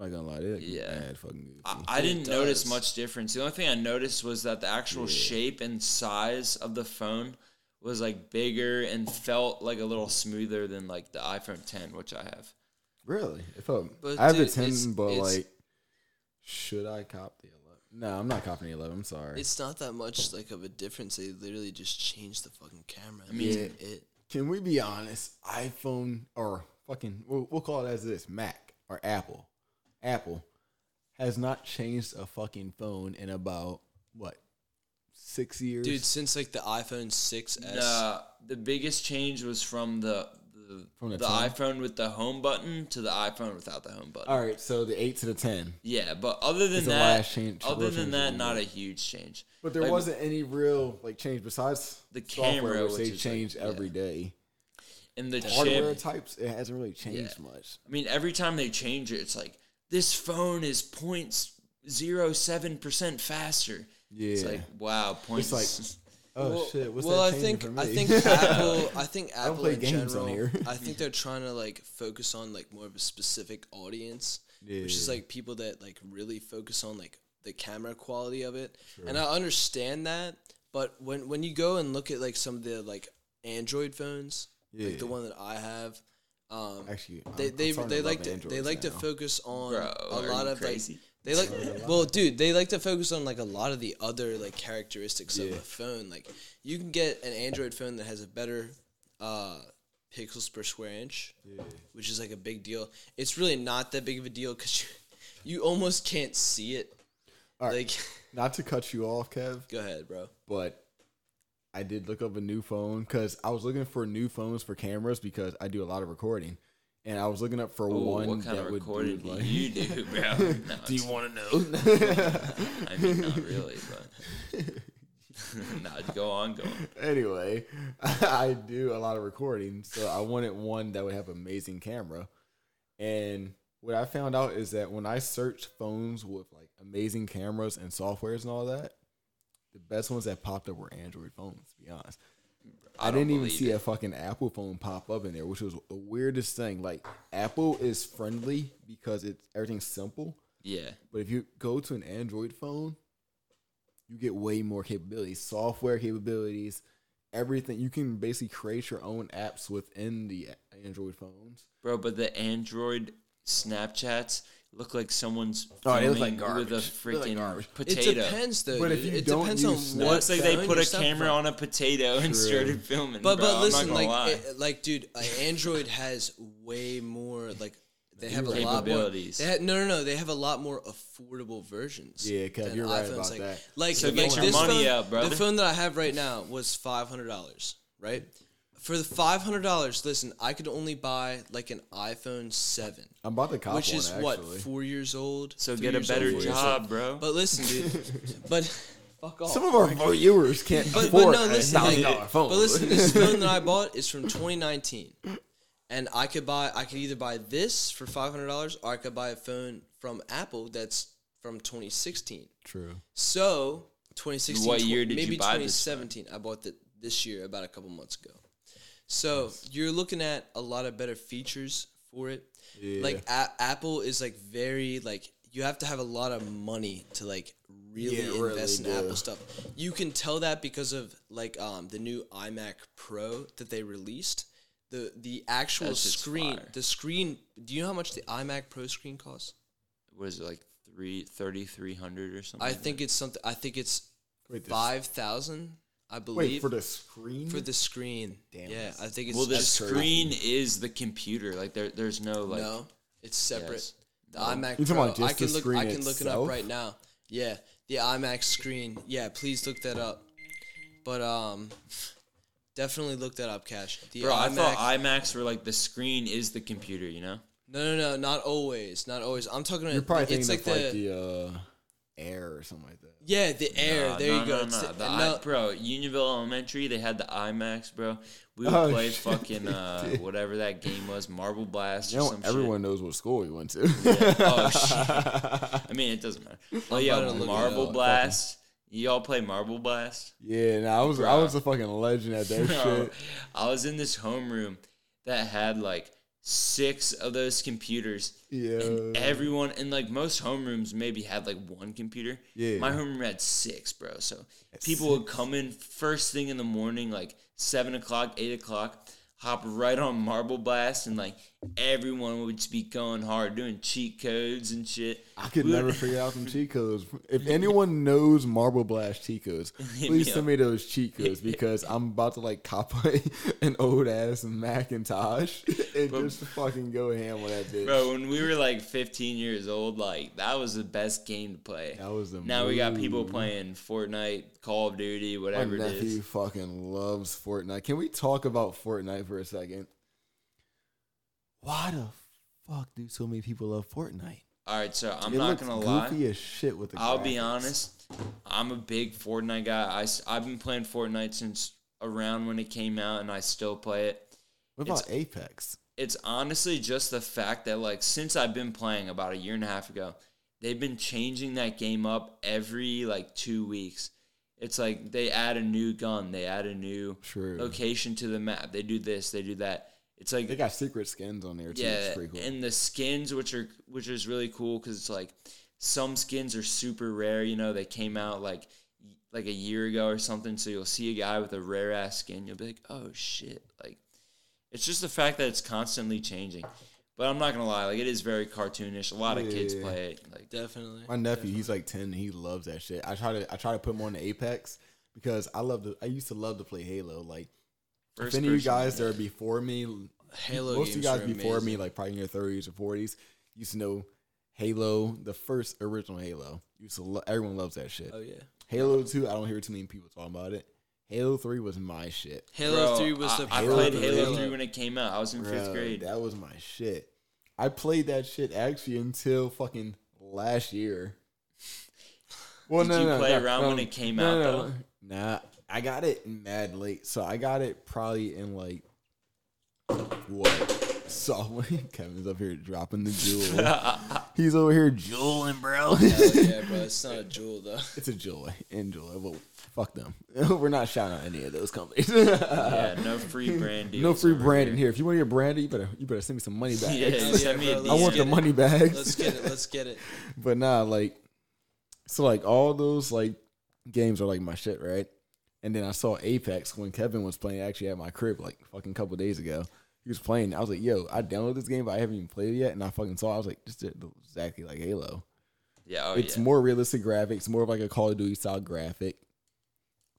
I'm not gonna lie, it looks Yeah. mad fucking goofy. I, I didn't notice much difference. The only thing I noticed was that the actual shape and size of the phone was like bigger and felt like a little smoother than like the iPhone 10, which I have. really? It felt. But I have dude, the 10, it's- but it's- like, should I cop the 11? No, I'm not copying the 11. I'm sorry. It's not that much like of a difference. They literally just changed the fucking camera. I mean- mean, it. Can we be honest? iPhone or fucking we'll, we'll call it as this Mac or Apple. Apple has not changed a fucking phone in about what six years. Dude, since like the iPhone 6s. The, the biggest change was from the the, From the the iPhone with the home button to the iPhone without the home button. All right, so the eight to the ten, Yeah, but other than It's the that, last change- other than that, not the- a huge change. but there Like, wasn't any real like change besides The software, camera, which which they is, like, change yeah. every day. And the Hardware chip, types, it hasn't really changed much. I mean, every time they change it, it's like this phone is 0.07 percent faster. Yeah, It's like wow, points. like- oh well, shit, what's well, I think I think Apple I think Apple play in general. I think they're trying to like focus on like more of a specific audience, which is like people that like really focus on like the camera quality of it. And I understand that, but when when you go and look at like some of the like Android phones, like the one that I have, um, Actually, I'm- they I'm they, they like to they Androids like to focus on Bro, a lot of crazy? like they like well dude they like to focus on like a lot of the other like characteristics of a phone. Like you can get an android phone that has a better uh pixels per square inch which is like a big deal. It's really not that big of a deal because you, you almost can't see it. All right. like Not to cut you off, Kev, go ahead bro. but I did look up a new phone because I was looking for new phones for cameras because I do a lot of recording, and I was looking up for Ooh, one what kind that of would recording do do like. you do, bro? No, do you want to know? I mean, not really, but no, go on, go on. anyway, I do a lot of recording, so I wanted one that would have amazing camera. And what I found out is that when I searched phones with like amazing cameras and softwares and all that, the best ones that popped up were Android phones. To be honest, I, don't didn't even see it. a fucking Apple phone pop up in there, which was the weirdest thing. Like Apple is friendly because it's everything's simple, Yeah, but if you go to an Android phone, you get way more capabilities, software capabilities, everything. You can basically create your own apps within the Android phones. bro. But the Android Snapchats look like someone's Oh, they look filming like with a garbage. They look like freaking garbage. potato. it depends though But if you it don't depends use on what Looks like they put a camera from. on a potato and True. started filming. But bro. but I'm listen, like it, like dude, uh, Android has way more like they have a lot more. Capabilities. They ha- no no no, they have a lot more affordable versions. Yeah, Kev, you're right iPhones. about like, that. Like, So like get your this money phone, up, brother. The phone that I have right now was five hundred dollars, right? For the five hundred dollars, listen, I could only buy like an iPhone seven, I'm about to cop which one, is actually. what four years old. so three get a years better old? job, bro. But listen, dude, but fuck off. Some of our viewers can't But, afford but no, a listen, thousand like, dollar phone. but listen, this phone that I bought is from 2019, and I could buy, I could either buy this for five hundred dollars, or I could buy a phone from Apple that's from 2016. True. So 2016. What tw- year did you maybe buy this phone? 2017. I bought it this year, about a couple months ago. So you're looking at a lot of better features for it. Yeah. Like a- Apple is like very like you have to have a lot of money to like really yeah, invest really in. Apple stuff. You can tell that because of like um the new iMac Pro that they released. The the actual That's screen, the screen, do you know how much the iMac Pro screen costs? What is it like three thirty three hundred or something? I like think that? it's something I think it's 5,000 I believe Wait, for the screen. For the screen, Damn. yeah, I think it's well, the screen is the computer. Like there, there's no like. No, it's separate. Yes. The iMac. You're about I can the look. I can look itself? it up right now. Yeah, the iMac screen. Yeah, please look that up. But um, definitely look that up, Cash. The Bro, iMacs, I thought iMacs were like the screen is the computer. You know. No, no, no, not always, not always. I'm talking. You're about, probably thinking it's like, the, like the uh, air or something like that. yeah, the air. Nah, there no, you go. No, no, the- the no, I, bro, Unionville Elementary, they had the iMacs, bro. We would Oh, play shit, fucking uh, whatever that game was, Marble Blast You or know, some everyone knows what school we went to. shit. Oh shit! I mean, it doesn't matter. Oh I'm yeah, about to look it Marble up. Blast. Y'all play Marble Blast? yeah, nah, I was I was a fucking legend at that Bro, shit. I was in this homeroom that had like six of those computers. Yeah. And everyone in like most homerooms maybe had like one computer. Yeah. My homeroom had six, bro. So people would come in first thing in the morning, like seven o'clock, eight o'clock, hop right on Marble Blast, and like everyone would just be going hard, doing cheat codes and shit. I could We would- never figure out some cheat codes. If anyone knows Marble Blast cheat codes, please send me those cheat codes because I'm about to like cop an old ass Macintosh and But- just fucking go ham on that bitch. Bro, when we were like 15 years old, like that was the best game to play. That was the now we got people playing Fortnite, Call of Duty, whatever it nephew fucking loves Fortnite. Can we talk about Fortnite for a second? Why the fuck do so many people love Fortnite? All right, so I'm it not gonna lie. goofy as shit with the. I'll be honest. I'm a big Fortnite guy. I, have been playing Fortnite since around when it came out, and I still play it. What it's- about Apex? It's honestly just the fact that, like, since I've been playing about a year and a half ago, they've been changing that game up every, like, two weeks. It's like they add a new gun, they add a new True. location to the map. They do this, they do that. It's like They got secret skins on there too. yeah, it's pretty cool. and the skins, which are which is really cool because it's like some skins are super rare. You know, they came out like like a year ago or something. So you'll see a guy with a rare ass skin, you'll be like, oh shit! Like it's just the fact that it's constantly changing. But I'm not gonna lie, like it is very cartoonish. A lot of kids Yeah. play it. Like Definitely. My nephew, he's like ten. And he loves that shit. I try to I try to put him on the Apex because I love to. I used to love to play Halo. Like if any of you guys that are before me, Halo most of you guys are before me, like probably in your thirties or forties, used to know Halo, the first original Halo. Used to lo- everyone loves that shit. Oh yeah. Halo two, I don't hear too many people talking about it. Halo three was my shit. Halo Bro, Three was I, the I Halo played three. Halo Halo. three when it came out. I was in fifth grade. That was my shit. I played that shit actually until fucking last year. Well, Did you play around when it came out, though? Nah, I got it mad late. So I got it probably in like what? So Kevin's up here dropping the jewel. He's over here jeweling, bro. Hell yeah, bro. It's not a jewel though. it's a jewel. Enjoy. Well, fuck them. We're not shouting out any of those companies. yeah, no free brand no free over branding here. If you want your branding, you better you better send me some money back. Yeah, me bro, I want the it. money bags. Let's get it. Let's get it. But nah, like, so like all those like games are like my shit, right? And then I saw Apex when Kevin was playing actually at my crib like fucking couple days ago. He was playing. I was like, yo, I downloaded this game, but I haven't even played it yet. And I fucking saw. it. I was like, this is exactly like Halo. Yeah, oh it's yeah. more realistic graphics, more of like a Call of Duty style graphic.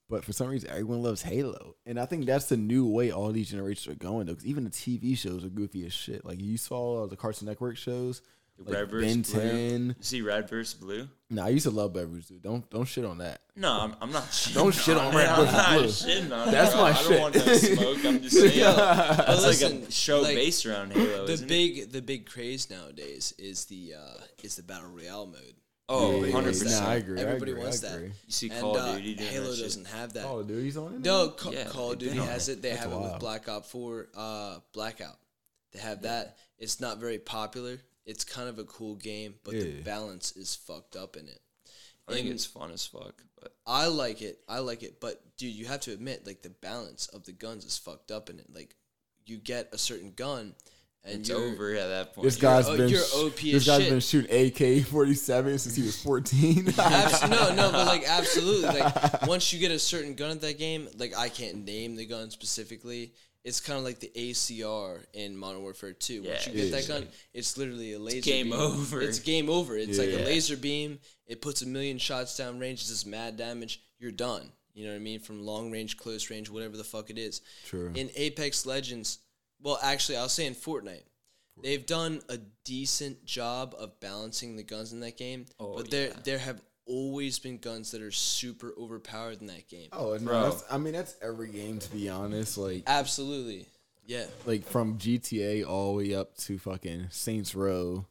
But for some reason, everyone loves Halo, and I think that's the new way all these generations are going. Though, because even the TV shows are goofy as shit. Like you saw the Cartoon Network shows, like Red versus Ben Blue. 10. You see Red versus Blue? Nah, I used to love Beverage, Blue. Don't don't shit on that. No, I'm, I'm not shitting Don't shit on it. Red I'm versus not Blue. shitting on it, That's bro. my I shit. don't want no smoke. I'm just saying. But It's like listen, a show like, based around Halo, The isn't it? big the big craze nowadays is the uh is the battle royale mode. Oh, Yeah, yeah, 100%. yeah. Nah, I agree. I Everybody agree, wants I that. agree. You see And Call uh, of Duty doing Halo that shit. doesn't have that. Call of Duty's on it. No, Ca- Yeah, Call of they've Duty been has on it. They That's have it wild. with Black Ops 4 uh, Blackout. They have that. It's not very popular. It's kind of a cool game, but the balance is fucked up in it. I think And it's fun as fuck. But I like it. I like it, but dude, you have to admit, like the balance of the guns is fucked up in it. Like you get a certain gun, and it's you're, over at that point. This guy's oh, been you're OP this as guy's shit. been shooting AK forty seven since he was fourteen. Abs- no, no, but like absolutely. Like once you get a certain gun at that game, like I can't name the gun specifically. It's kind of like the ACR in Modern Warfare 2. Once Yeah, you get that gun, it's literally a laser. game beam. over. It's game over. It's like a laser beam. It puts a million shots down range. It's just mad damage. You're done. You know what I mean? From long range, close range, whatever the fuck it is. True. In Apex Legends, well, actually, I'll say in Fortnite, they've done a decent job of balancing the guns in that game. Oh, but there, there have always been guns that are super overpowered in that game. oh, no, Bro. that's, I mean that's every game to be honest. Like Absolutely, yeah. like from GTA all the way up to fucking Saints Row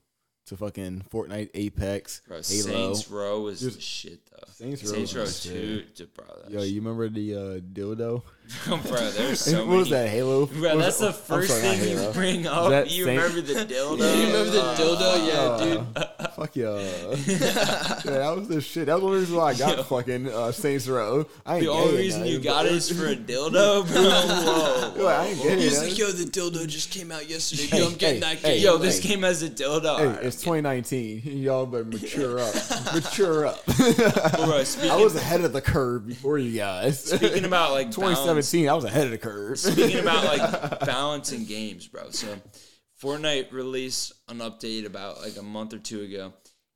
to fucking Fortnite, Apex, Bro, Halo. Saints Row was Just- the shit though. Saints Row Saints Row was two, dude, bro. That Yo, you remember the uh, dildo? bro, there's so what many. was that? Halo? Bro, that's was- the first sorry, thing you bring up. You remember the dildo? You remember the dildo? Yeah, dude. Fuck yeah. yeah, that was the shit. That was the only reason why I got Yo. fucking uh, Saints Row. I ain't The only reason you got it is for a dildo, bro. Whoa. Yo, I ain't gay. He was like, "Yo, the dildo just came out yesterday. Hey, Yo, I'm getting hey, that hey, game." Yo, this came as a dildo. Hey, Alright, it's 2019. Y'all better mature up. mature up. bro, I was ahead of the curve before you guys. speaking about like balance, 2017, I was ahead of the curve. speaking about like balancing games, bro. So Fortnite released an update about like a month or two ago,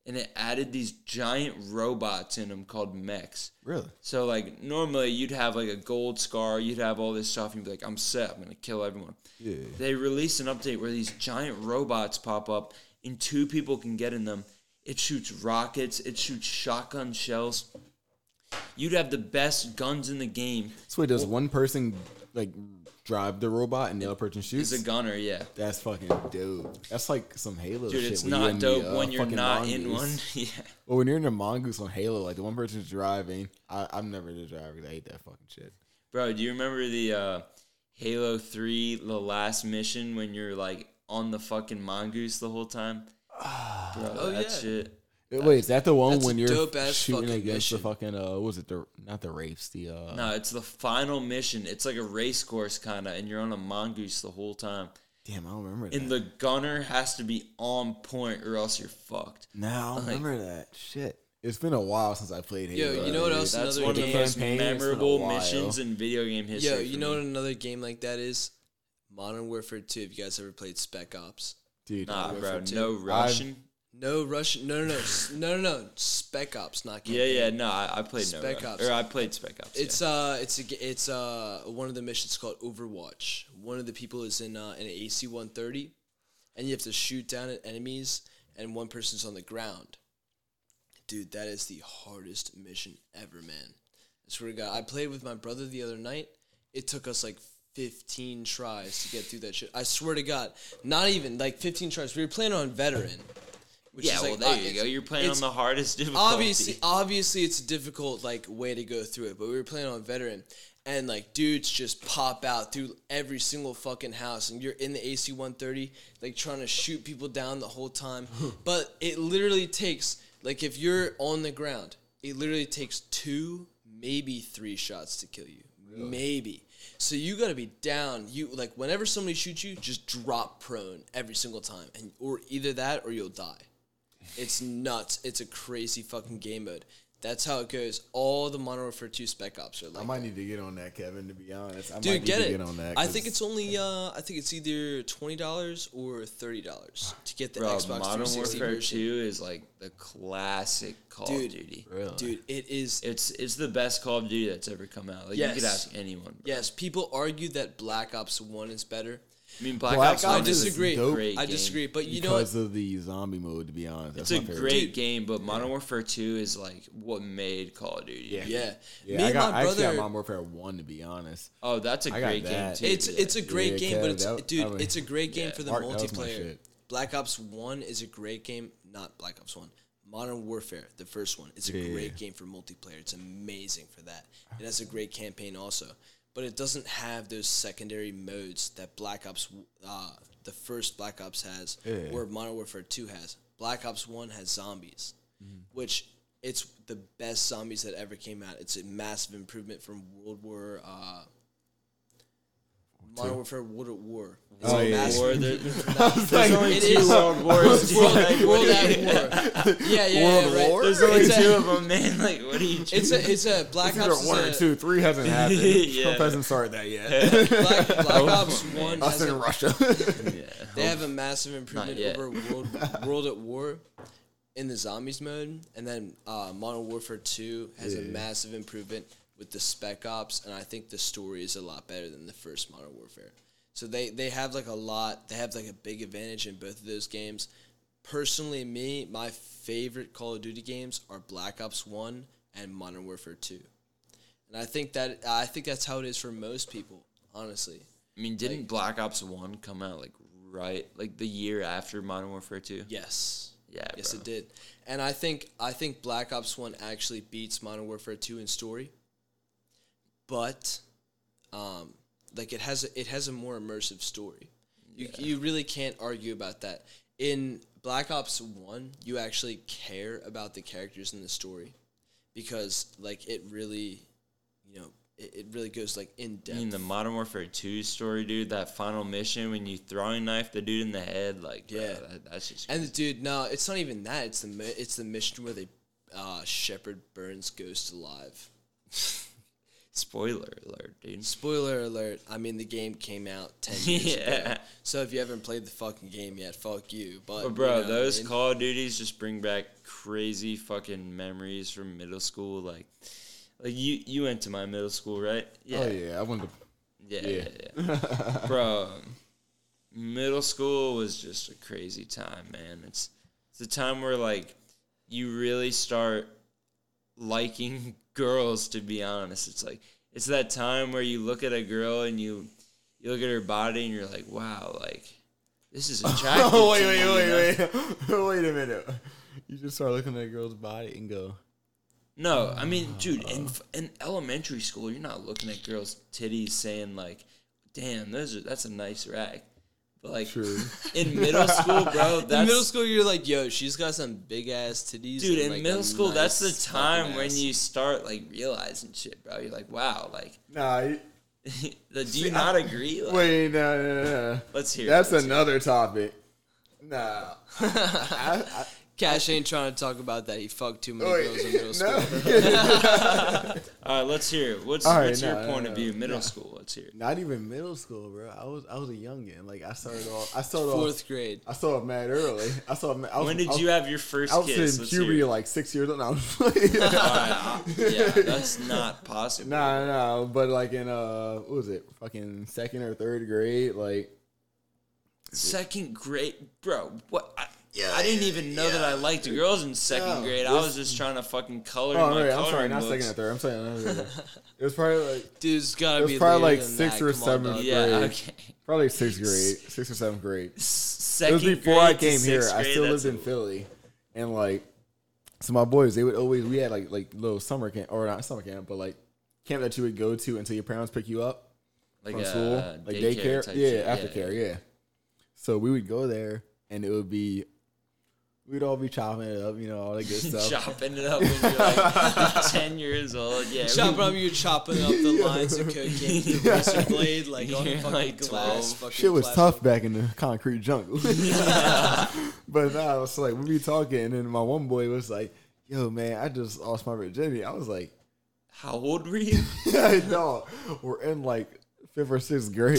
and it added these giant robots in them called mechs. really? So like normally you'd have like a gold scar, you'd have all this stuff, and you'd be like, I'm set, I'm gonna kill everyone. Yeah. They released an update where these giant robots pop up and two people can get in them. It shoots rockets, it shoots shotgun shells. You'd have the best guns in the game. So wait, does one person like drive the robot and the other person shoots. He's a gunner, yeah. That's fucking dope. That's like some Halo Dude, shit. it's where not dope the, uh, when you're fucking not in mongoose. one. yeah. Well, when you're in a mongoose on Halo, like the one person's driving, I, I'm never the driver. 'cause I hate that fucking shit. Bro, do you remember the uh, Halo 3, the last mission when you're like on the fucking mongoose the whole time? Bro, Oh, that yeah. shit. Wait, is that the one that's a when you're dope-ass shooting fucking against the fucking uh, what was it the not the rapes the uh No, it's the final mission. It's like a race course kind of, and you're on a mongoose the whole time. damn I don't remember that. And the gunner has to be on point or else you're fucked. now I don't like- remember that shit. It's been a while since I played Yo, Halo. you know what dude. else That's another one of the game- most Campaign, it's been a memorable while. missions in video game history. Yo, for you know me. what another game like that is? Modern Warfare 2. Have you guys ever played Spec Ops? dude. Nah, Warfare bro, two. no Russian. No Russian. No, no, no, s- no, no, no. Spec Ops, not Yeah, campaign. yeah, no, I, I played Spec Russian. Ops. Or I played Spec Ops. It's uh, it's a, g- it's uh, one of the missions called Overwatch. One of the people is in uh, an AC-130, and you have to shoot down at enemies, and one person's on the ground. Dude, that is the hardest mission ever, man. I swear to God, I played with my brother the other night. It took us like 15 tries to get through that shit. I swear to God, not even like 15 tries. We were playing on veteran. Which yeah, is well, like, there uh, you go. You're playing on the hardest difficulty. obviously obviously it's a difficult like way to go through it but we were playing on veteran and like dudes just pop out through every single fucking house and you're in the AC 130 like trying to shoot people down the whole time. But it literally takes like if you're on the ground it literally takes two maybe three shots to kill you. Maybe. So you got to be down. You like whenever somebody shoots you just drop prone every single time and or either that or you'll die it's nuts. It's a crazy fucking game mode. That's how it goes. All the Modern Warfare 2 Spec Ops are like I might that. need to get on that, Kevin. To be honest, I might Dude, need get to it. get on that. I 'cause think it's only uh I think it's either twenty dollars or thirty dollars to get the Bro, Xbox Modern 360 Warfare version. 2 is like the classic Call Dude. of Duty. really. Dude, it is It's it's the best Call of Duty that's ever come out. Like you could ask anyone. bro. yes, people argue that Black Ops 1 is better. I mean Black, Black Ops. Ops 1 I is a disagree. dope Great I disagree, but you know what? because of the zombie mode. To be honest, It's a great Dude. game, but Modern Warfare 2 is like what made Call of Duty. Yeah. Yeah. Yeah, Me I and got. my I actually got brother Modern Warfare One. To be honest, Oh, that's a I got great game too. It's it's a great Yeah, game, Kev, but it's that- dude, I mean- it's a great game Yeah. for the Mark, that was my multiplayer. Black Ops One is a great game, not Black Ops One. Modern Warfare, the first one, it's a Yeah. great game for multiplayer. It's amazing for that. It has a great campaign also, but it doesn't have those secondary modes that Black Ops, uh, the first Black Ops has, Yeah. or Modern Warfare Two has. Black Ops One has zombies, Mm-hmm. which it's the best zombies that ever came out. It's a massive improvement from World War. Uh, Modern Warfare World at War. It's Oh, a yeah. massive War, there- improvement. there's only It two is- world wars. World, dude. World at War. Yeah, yeah, World yeah, right. War? There's only It's a- two of them, man. Like, what are you? It's a it's a Black It's either Ops. one or a- two. Three hasn't happened. Yeah. Trump hasn't started that yet. Black, Black Oh, Ops. One Us in a, Russia. yeah. they have a massive improvement over World World at War in the zombies mode, and then uh, Modern Warfare Two has a massive improvement with the Spec Ops, and I think the story is a lot better than the first Modern Warfare. So they they have like a lot. They have like a big advantage in both of those games. Personally, me, my favorite Call of Duty games are Black Ops One and Modern Warfare Two, and I think that I think that's how it is for most people. Honestly, I mean, didn't Black Ops One come out like right, like the year after Modern Warfare Two? yes. Yeah, Yes, bro. it did. And I think I think Black Ops One actually beats Modern Warfare Two in story, but um, like it has a, it has a more immersive story. You you really can't argue about that. In Black Ops One, you actually care about the characters in the story because like it really, you know, it, it really goes like in I depth. mean, the Modern Warfare 2 story, dude, that final mission when you throwing knife the dude in the head, like, bro, Yeah. that, that's just. And the dude, no, it's not even that. It's the it's the mission where they uh, Shepherd burns Ghost alive. spoiler alert, dude. Spoiler alert! I mean, the game came out ten years ago. So if you haven't played the fucking game yet, fuck you. But, But, bro, you know what I those mean? Call of Duties just bring back crazy fucking memories from middle school. Like, like you, you went to my middle school, right? Oh yeah, I went to. Yeah, Yeah. yeah, yeah. Bro, middle school was just a crazy time, man. It's it's a time where like you really start liking girls to be honest. It's like it's that time where you look at a girl and you you look at her body and you're like, wow, like this is attractive. oh wait, wait, wait, wait, wait a minute. You just start looking at a girl's body and go, No, I mean, dude, in in elementary school, you're not looking at girls' titties saying like, "Damn, those are that's a nice rack." But like True. in middle school, bro, that's in middle school, you're like, yo, she's got some big ass titties. dude. and, In like, middle a school, that's the time when ass. you start like realizing shit, bro. You're like, wow, like, nah. you- do See, you I- not agree? Like, Wait, no, no, no, no. let's hear. it, That's let's hear it. another topic. Nah. I, I, Cash ain't trying to talk about that. He fucked too many wait, girls in middle school. All right, let's hear. it. What's All right, what's your no, no, point of view? Middle no. school. Let's hear. it. Not even middle school, bro. I was I was a youngin. Like I started off. I started off. Fourth grade. I saw it mad early. I saw it. Mad, I was, When I did was, you have your first I was kiss? in Let's puberty it. like six years old. No, I was All right, yeah, that's not possible. Nah, nah, but like in uh, what was it? Fucking second or third grade, like Second grade, bro. What? I, Yeah, I didn't even know that I liked girls in second No, grade. I was just trying to fucking color oh, my right, I'm sorry, not books. second or third. I'm saying another- it was probably like Dude, it's It gotta was be probably like than sixth that. or Come on, seventh dog. Yeah, grade. okay. probably sixth grade, sixth or seventh grade. It was before I grade to came here. sixth I still lived in Philly, and like, so my boys, they would always we had like like little summer camp or not summer camp, but like camp that you would go to until your parents pick you up like from a school, like daycare, type yeah, shit. aftercare, yeah. So we would go there, and it would be, we'd all be chopping it up, you know, all that good stuff. chopping it up when you're like ten years old. Yeah, Chopping we- up, you're chopping up the lines of cocaine with a razor blade, like on You're fucking like glass. Fucking Shit was plastic. tough back in the concrete jungle. but now it's like we be talking, and then my one boy was like, "Yo, man, I just lost my virginity." I was like, How old were you? "I know." We're in like fifth or sixth grade,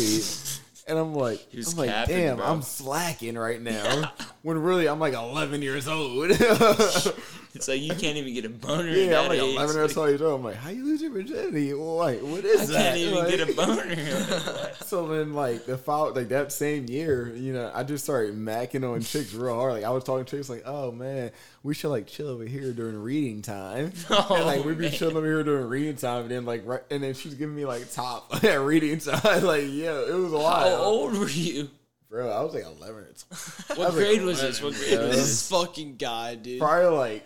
and I'm like, I'm like, capping, damn, bro. I'm slacking right now. When really I'm like 11 years old. It's like you can't even get a boner. yeah, I'm like age. 11 or 12 years old. I'm like, how you lose your virginity? Like, what is I that? can't even Like- get a boner. So then, like the fall, like that same year, you know, I just started macking on chicks real hard. Like I was talking to chicks, like, "Oh man, we should like chill over here during reading time." Oh, and like oh, we'd be man. chilling over here during reading time, and then like right, and then she was giving me like top at reading time. like, yeah, it was a lot. How old were you? bro? I was like 11 or 12. What was like grade was this? What grade bro. was This this? fucking guy, dude. Probably like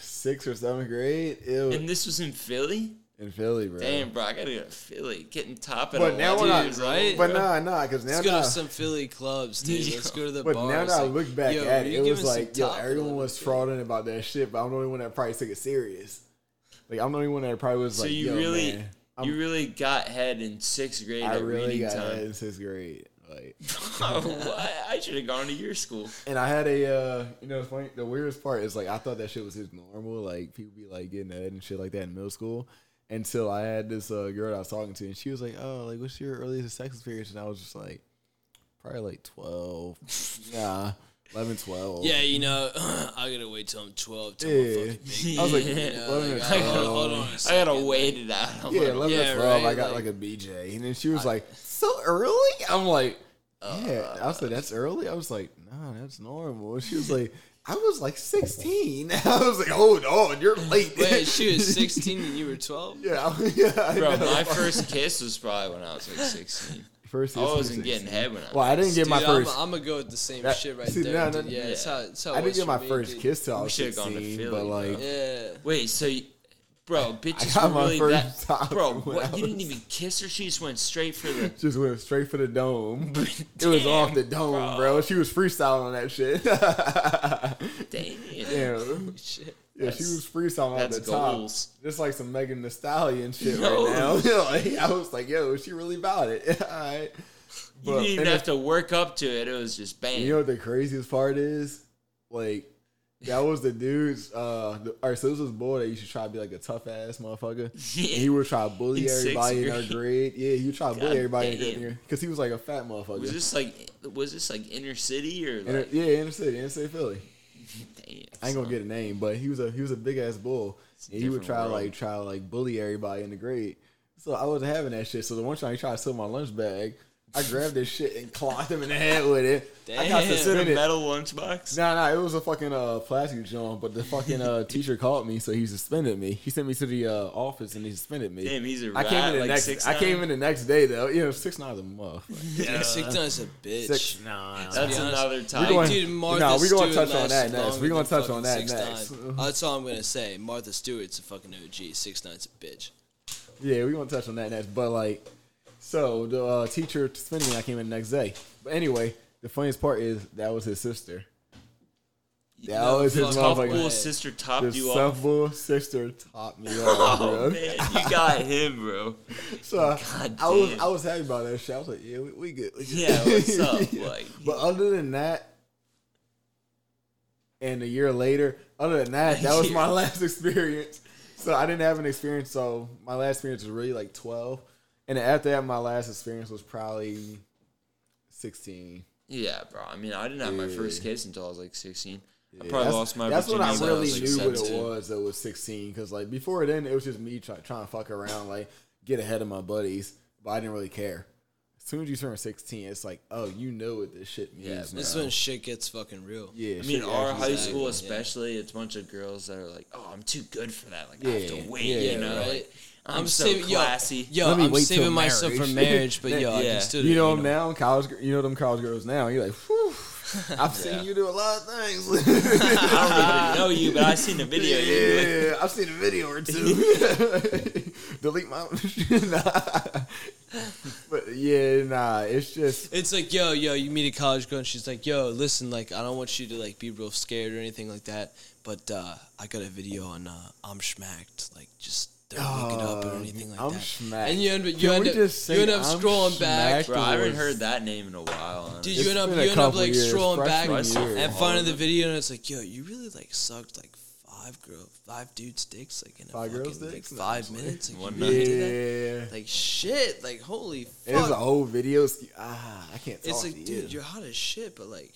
sixth or seventh grade. Ew, And this was in Philly? in Philly, bro. Damn, bro, I gotta go to Philly. Getting top at But now we're not, right? But bro. nah, nah, because now, Let's go nah. to some Philly clubs, dude. Yeah. Let's go to the But bars. now that I look back yo, at it, it was like, yo, everyone was frauding about that shit, but I'm the only one that probably took it serious. Like I'm the only one that probably was So like, you yo, really, man, you really got head in sixth grade I at really got time. ahead in sixth grade. Like, oh, what? I should have gone to your school. and I had a, uh, you know, funny. The weirdest part is like I thought that shit was his normal. Like people be like getting ahead and shit like that in middle school. Until I had this uh, girl that I was talking to, and she was like, "Oh, like what's your earliest sex experience?" And I was just like, "Probably like 12, nah, 11, 12. Yeah, you know, I gotta wait till I'm 12 till Yeah. I'm fucking big. I was like, Yeah. You know, 11 or like, hold, 12. hold on a I second. gotta wait it out. a Yeah, little. 11 Yeah, or 12, I got like- like, a BJ. And then she was like, so early? I'm like, uh, yeah. I was like, that's early? I was like, nah, that's normal. She was like, I was like 16. I was like, hold on, you're late. Wait, she was 16 and you were 12? yeah, yeah. I Bro, know. my first kiss was probably when I was like 16. First I was wasn't getting 16. head when I was Well, I didn't get my first. I'm gonna go with the same That- shit right see, there. no, dude. no, yeah, yeah. it's how, it's how I didn't get my first dude. kiss till I We was should've gone to 16. Philly, but bro. like, Yeah. Wait, so, you, bro, bitches got were my really first that. time Bro, when what? You didn't was- even kiss her. She just went straight for the. just went straight for the dome. it was off the dome, bro. bro. She was freestyling on that shit. Damn. Damn. Shit. Yeah, she was freestyling That's the top. Just like some Megan Thee Stallion shit right now. like, I was like, yo, is she really about it? All right. You didn't even have it- to work up to it. It was just bam. You know what the craziest part is? Like, that was the dude's. Uh, the, all right, so this was a boy that used to try to be like a tough ass motherfucker. And he would try to bully In everybody in our grade. Yeah, he would try to bully everybody in damn. grade because he was like a fat motherfucker. was this like was this like inner city or Inner- like yeah, inner city, inner city Philly. Damn, I ain't gonna get a name, but he was a he was a big ass bull, a and he would try to world. like try to like bully everybody in the grade. So I wasn't having that shit. So the one time he tried to steal my lunch bag, I grabbed this shit and clocked him in the head with it. I got Damn. Is it a suspended. metal lunchbox? Nah, nah, it was a fucking uh, plastic joint, but the fucking uh, teacher called me, so he suspended me. He sent me to the uh, office and he suspended me. Damn, he's a I rat. I came in the like next. six I came in the next day though. You know, six nine's a motherfucker. Yeah, six nine's a bitch. Six nine. That's be honest, another we type. going- Dude, Martha Nah, we're gonna Stewart touch on that next. longer We gonna touch on that 6ix9ine. next. That's all I'm gonna say. Martha Stewart's a fucking OG. Six nine's a bitch. Yeah, we're gonna touch on that next. But like, so the uh, teacher me. I came in the next day. But anyway, the funniest part is that was his sister. That No was his motherfucking. Sister topped His you off. Sister topped me off, Oh bro. man, you got him, bro. So I- God I was. I was happy about that shit. I was like, yeah, we, we good. we good. Yeah, what's up? Like, But other than that, and a year later, other than that, that was my last experience. So I didn't have an experience. So my last experience was really like twelve, and after that, my last experience was probably sixteen. yeah, bro. I mean, I didn't have my first kiss until I was like 16. I probably that's, lost my That's when I really was, knew like, what it was. That was sixteen, because like before then, it was just me try, trying to fuck around, like get ahead of my buddies, but I didn't really care. As soon as you turn sixteen, it's like, oh, you know what this shit means. Yeah. This is when shit gets fucking real. yeah, I mean, our high school, yeah. especially, it's a bunch of girls that are like, "Oh, I'm too good for that. Like, I have to wait." yeah, you know, right. like, I'm, I'm so saving- yo, classy. Yo, Let me I'm wait till saving myself for marriage. marriage, but yo, I can still You know do, them now, college. You know them college girls now. You're like, Whew, I've seen Yeah. you do a lot of things. I don't even know you, but I've seen the video. yeah, you yeah, I've seen a video or two. Delete my. nah. But yeah, nah. It's just It's like, yo, yo, you meet a college girl and she's like, yo, listen, like, I don't want you to like be real scared or anything like that, but uh, I got a video on uh, I'm Shmacked, like, just don't look it up or Uh, anything like I'm that. Shmacked. And you end, up- you end up, just you end up I'm scrolling back, bro, I haven't heard that name in a while. Dude, honestly. you end up, you end up like years, scrolling back, year. and Oh, finding the video, and it's like, yo, you really like sucked like five girl, five dudes' dicks, like in a Five fucking, girls' like, dicks? No, five I'm minutes. Like, One you night. really that? Yeah. Like shit, like holy It was a whole video. ski- Ah, I can't talk It's to like, you. dude, you're hot as shit, but like,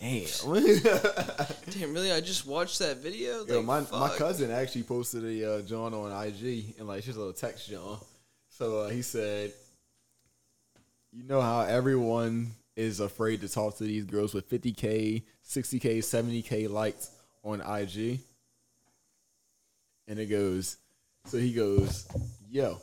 damn, Damn. really? I just watched that video. Like, Yo, my my fuck. cousin actually posted a uh, John on IG and like just a little text John. So uh, he said, "You know how everyone is afraid to talk to these girls with 50k, 60k, 70k likes on IG." And it goes, so he goes, "Yo,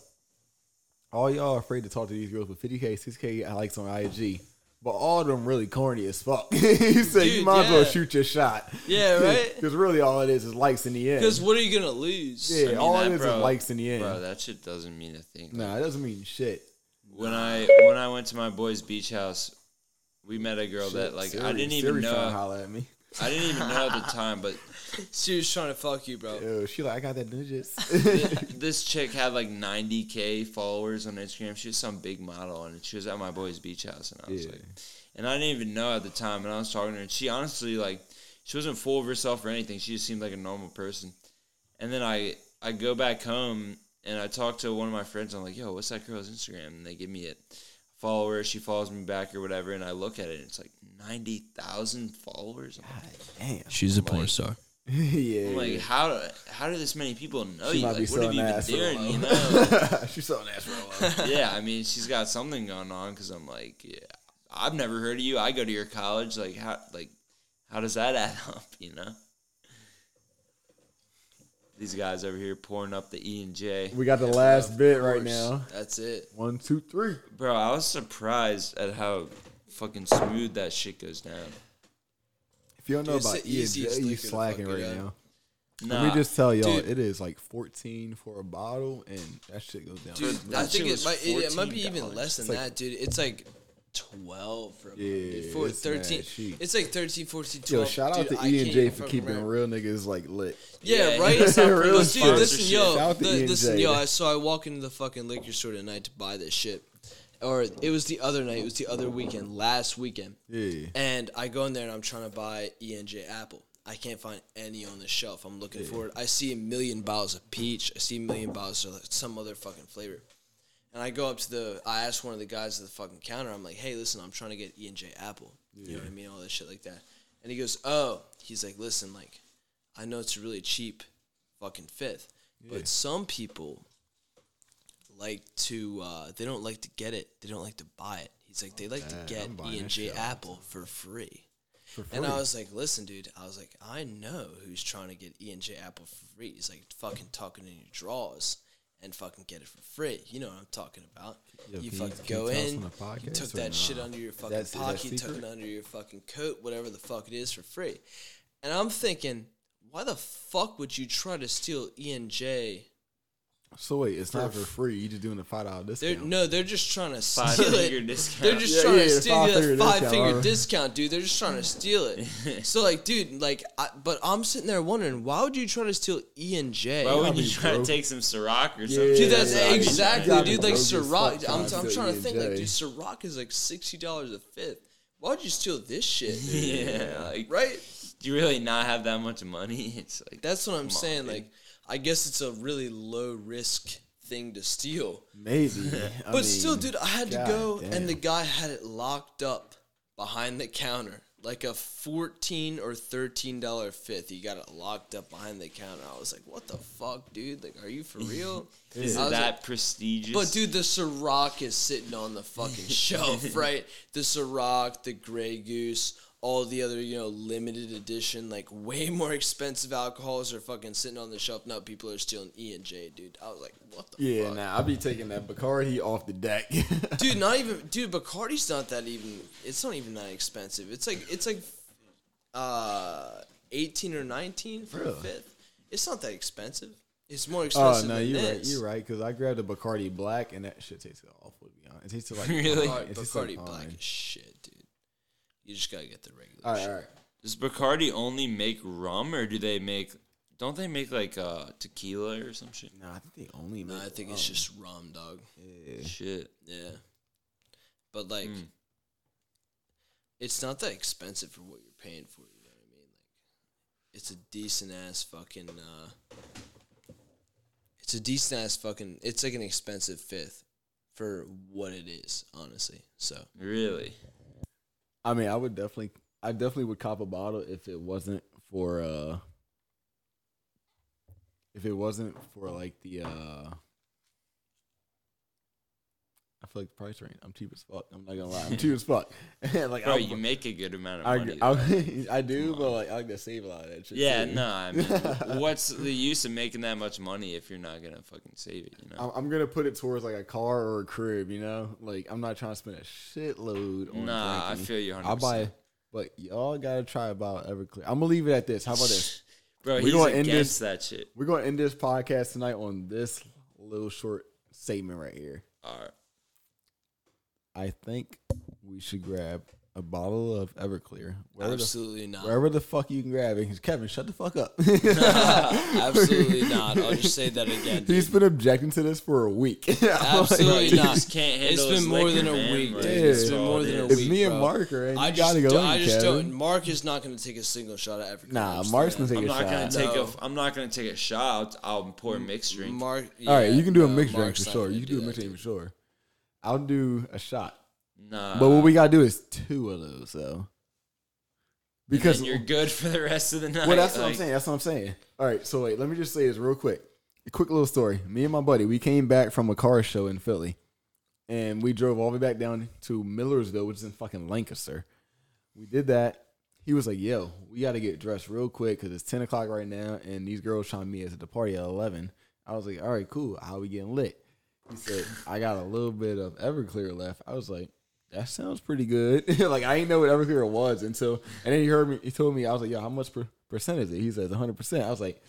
all y'all afraid to talk to these girls with 50k, 60k likes on IG." But all of them really corny as fuck. he said, "You Dude, might as well shoot your shot." Yeah, right. Because really, all it is is likes in the end. Because what are you gonna lose? yeah, I mean, all that, it is bro- is likes in the end. Bro, that shit doesn't mean a thing. nah, it doesn't mean shit. When I when I went to my boy's beach house, we met a girl that like Siri- I didn't even Siri trying to know. holler at me. I didn't even know at the time, but She was trying to fuck you, bro. Yo, she like, I got that digits. this chick had like 90k followers on Instagram. She was some big model, and she was at my boy's beach house, and I was Yeah. like, and I didn't even know at the time. And I was talking to her, and she honestly like, she wasn't full of herself or anything. She just seemed like a normal person. And then I I go back home and I talk to one of my friends. I'm like, yo, what's that girl's Instagram? And they give me it. Follow her. She follows me back or whatever. And I look at it, and it's like ninety thousand followers. I'm like, Damn. She's a porn porn star. yeah. I'm like, how how do this many people know she you? Like, what have you been ass for a doing? You know? She's selling ass for yeah, I mean, she's got something going on because I'm like, yeah, I've never heard of you. I go to your college. Like, how, like, how does that add up? You know, these guys over here pouring up the E and J, We got the Yeah, last bit right now. That's it. One, two, three. bro. I was surprised at how fucking smooth that shit goes down. If you don't know Dude, it's about the E and J. you liquor to slacking right up. now. Nah, Let me just tell y'all, Dude. it is like 14 for a bottle, and that shit goes down. Dude. I think it might, it, it might be even less than like- that, dude. It's like 12 for a Yeah, dude. For it's 13. mad. It's like 13, 14, 12. Yo, shout out Dude, to E&J for keeping remember. real niggas like lit. Yeah, Yeah, right. he does Real Yo, dude, listen, yo, Shout out to the- listen, yo. I so I walk into the fucking liquor store tonight to buy this shit, or it was the other night. It was the other weekend, last weekend, Yeah. and I go in there and I'm trying to buy E&J apple. I can't find any on the shelf. I'm looking for it. I see a million bottles of peach. I see a million bottles of some other fucking flavor. And I go up to the. I ask one of the guys at the fucking counter. I'm like, "Hey, listen, I'm trying to get E and J apple. You know what I mean? All that shit like that." And he goes, "Oh." He's like, "Listen, like, I know it's a really cheap, fucking fifth, but some people like to. Uh, they don't like to get it. They don't like to buy it. He's like they like to get E and J shit all the Apple for free. For And I was like, listen, dude. I was like, I know who's trying to get E and J Apple for free. He's like fucking tucking in your drawers and fucking get it for free. You know what I'm talking about. Yo, you fucking you go in, you took that shit under your fucking that pocket, you took it under your fucking coat, whatever the fuck it is, for free. And I'm thinking, why the fuck would you try to steal E and J? So wait, it's not for- for free. You just doing the five dollar They're discount. no, they're just trying to steal Five it. discount. They're just Yeah, trying yeah, to steal five-finger that five discount, finger alright. discount, dude. They're just trying to steal it. so like, dude, like, I, but I'm sitting there wondering, why would you try to steal E and J? Why wouldn't you try broke. to take some Ciroc or Yeah, something? Dude, that's Yeah, exactly, dude. Like broke Ciroc, I'm, I'm steal trying to think, like, dude, Ciroc is like sixty dollars a fifth. Why'd you steal this shit? dude? Yeah, like, right. do you really not have that much money? It's like That's what I'm Come on, saying. dude. Like, I guess it's a really low risk thing to steal. Maybe, I But still, dude, I had to go, damn. and the guy had it locked up behind the counter, like a fourteen or thirteen dollar fifth. He got it locked up behind the counter. I was like, "What the fuck, dude? Like, are you for real?" is it that like- prestigious? But dude, the Ciroc is sitting on the fucking shelf, right? The Ciroc, the Grey Goose, all the other, you know, limited edition, like way more expensive alcohols are fucking sitting on the shelf. Now people are stealing E and J, dude. I was like, what the fuck? Yeah, fuck? nah, I'll be taking that Bacardi off the deck. dude not even dude bacardi's not that even it's not even that expensive it's like it's like uh 18 or 19 for a fifth it's not that expensive it's more expensive. oh no, you're right. You're right because I grabbed a Bacardi Black and that shit tasted awful. To be honest, it tasted like Really? Bacardi, It tasted like Bacardi black is shit dude you just gotta get the regular All right, shit. all right. Does Bacardi only make rum, or do they make? Don't they make like uh, tequila or some shit? Nah, I think they only. no make i think rum. it's just rum dog Yeah. Shit. yeah but like Mm. it's not that expensive for what you're paying for you know what i mean like it's a decent ass fucking uh it's a decent ass fucking it's like an expensive fifth for what it is honestly so Really? I mean, I would definitely, I definitely would cop a bottle if it wasn't for, uh if it wasn't for like the, uh I feel like the price range. I'm cheap as fuck. I'm not gonna lie. I'm cheap as fuck. like, Bro, I, you make a good amount of I, money. I. I, do, but like I like to save a lot of that shit. yeah, no. I mean, what's the use of making that much money if you're not gonna fucking save it? You know? I'm, I'm gonna put it towards like a car or a crib. You know, like I'm not trying to spend a shitload on. Nah, I drinking. feel you. 100%. I'll buy, but y'all gotta try about Everclear. I'm gonna leave it at this. How about this? Bro, We he's gonna end this- that shit. We're gonna end this podcast tonight on this little short statement right here. All right. I think we should grab a bottle of Everclear. Wherever, the, absolutely not wherever the fuck you can grab it. 'Cause Kevin, shut the fuck up. absolutely not i'll just say that again He's dude. been objecting to this for a week. I'm like, Absolutely not. just can't handle It's his been more liquor, than a man. week, Like, dude. It's that's been more than a is. It's week, me and bro. Mark, right? I You just, gotta go. I in, just Kevin. don't. Mark is not going to take a single shot at Everclear. Nah, I'm Mark's saying gonna I'm take a not gonna shot. take No. a. I'm not gonna take a shot. I'll, I'll pour a mixed drink. Mark. All right, you can do a no, mixed drink for sure. You can do a that, mixed drink for sure. I'll do a shot. Nah. But what we gotta do is two of those though. because you're good for the rest of the night. Well, that's what I'm saying. That's what I'm saying. All right, so wait, let me just say this real quick. A quick little story. Me and my buddy, we came back from a car show in Philly, and we drove all the way back down to Millersville, which is in fucking Lancaster. We did that. He was like, "Yo, we got to get dressed real quick because it's 10 o'clock right now, and these girls trying to meet us at the party at 11." I was like, "All right, cool. How we getting lit?" He said, "I got a little bit of Everclear left." I was like. That sounds pretty good. like I didn't know what Everclear was until, and then he heard me. He told me I was like, "Yo, how much per, percent is it?" He says 100. percent I was like,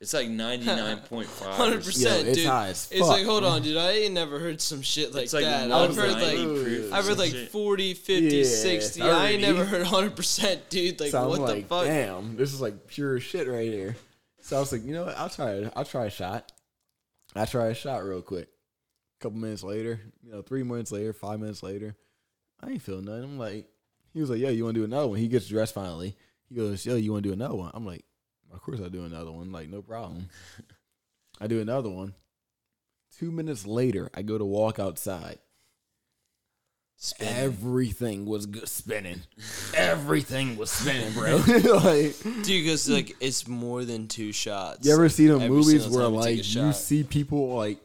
It's like ninety nine point five. Hundred Yo, percent, it's dude. high as It's like, hold on, dude. I ain't never heard some shit like, like that. I've heard like, proof. I've heard like Shit. 40, 50, Yeah, 60. I ain't 30. never heard hundred percent, dude. Like, so I'm what the like, fuck? damn, this is like pure shit right here. So I was like, you know what? I'll try it. I'll try a shot. I try a shot real quick. A couple minutes later, you know, three minutes later, five minutes later, I ain't feeling nothing. I'm like, he was like, yo, you want to do another one? He gets dressed finally. He goes, yo, you want to do another one? I'm like, of course I do another one. Like, no problem. I do another one. Two minutes later, I go to walk outside. Spinning. Everything was good spinning. Everything was spinning, bro. like, Dude, because like it's more than two shots. you ever see them Every movies where time you like you see people like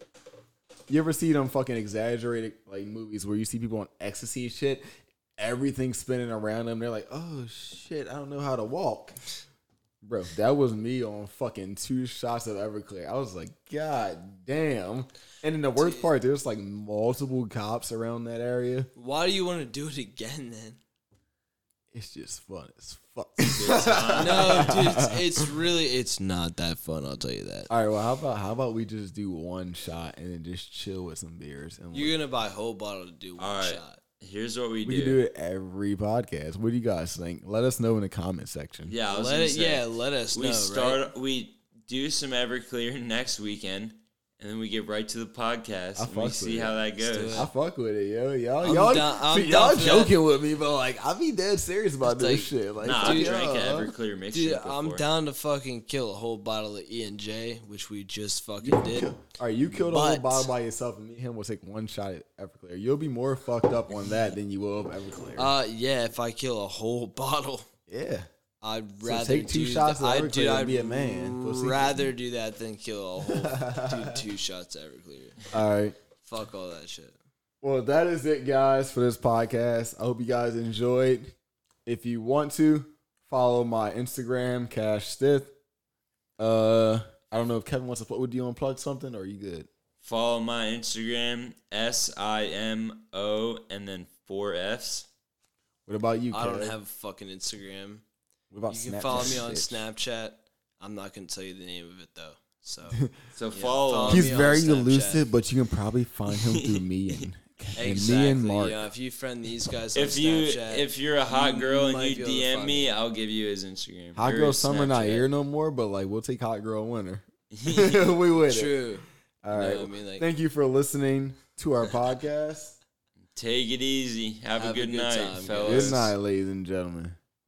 you ever see them fucking exaggerated like movies where you see people on ecstasy shit, everything spinning around them. They're like, oh shit, I don't know how to walk. Bro, that was me on fucking two shots of Everclear. I was like, God damn. And in the worst part, there's like multiple cops around that area. Why do you want to do it again then? It's just fun as fuck. no, dude, it's, it's really it's not that fun. I'll tell you that. All right, well, how about how about we just do one shot and then just chill with some beers and You're gonna buy a whole bottle to do one All right. shot. Here's what we, we do. can do it every podcast. What do you guys think? Let us know in the comment section. Yeah, Let gonna it, say, yeah, let us we know. start. right? We do some Everclear next weekend, and then we get right to the podcast. I and fuck we with see it. how that goes. I fuck with it, yo. Y'all, I'm y'all, down- I'm see, y'all for that. joking with me, but like, I be dead serious about It's this like- shit. Like, Nah, fuck I've y'all, drank an? Everclear mixture Dude, before. I'm down to fucking kill a whole bottle of E and J, which we just fucking did. All right, you killed a whole bottle by yourself, and me and him will take one shot at Everclear. You'll be more fucked up on that than you will of Everclear. Uh, yeah, if I kill a whole bottle, yeah. I'd So rather take two do shots that. of I'd, Everclear dude, I'd be a man, pussy. rather do that than kill a whole do two shots of Everclear. All right. Fuck all that shit. Well, that is it, guys, for this podcast. I hope you guys enjoyed. If you want to, follow my Instagram, Cash Stith. Uh, I don't know if Kevin wants to plug. Would you want to plug something, or are you good? Follow my Instagram S I M O and then four Fs. What about you, I don't have a fucking Instagram. What about You can Snapchat, follow me on bitch? Snapchat. I'm not gonna tell you the name of it though. So So follow. follow. He's me on very Snapchat. elusive, but you can probably find him through me and, and me and Mark. you know, if you friend these guys on if you Snapchat, if you're a hot you girl and might you be able to DM find me, me. I'll give you his Instagram. Hot Or girl his summer not Snapchat. here no more, but like we'll take hot girl winter. we with it. true. All right. No, I mean, like- Thank you for listening to our podcast. Take it easy. Have, a Have a good, good night, time, fellas. Good night, ladies and gentlemen.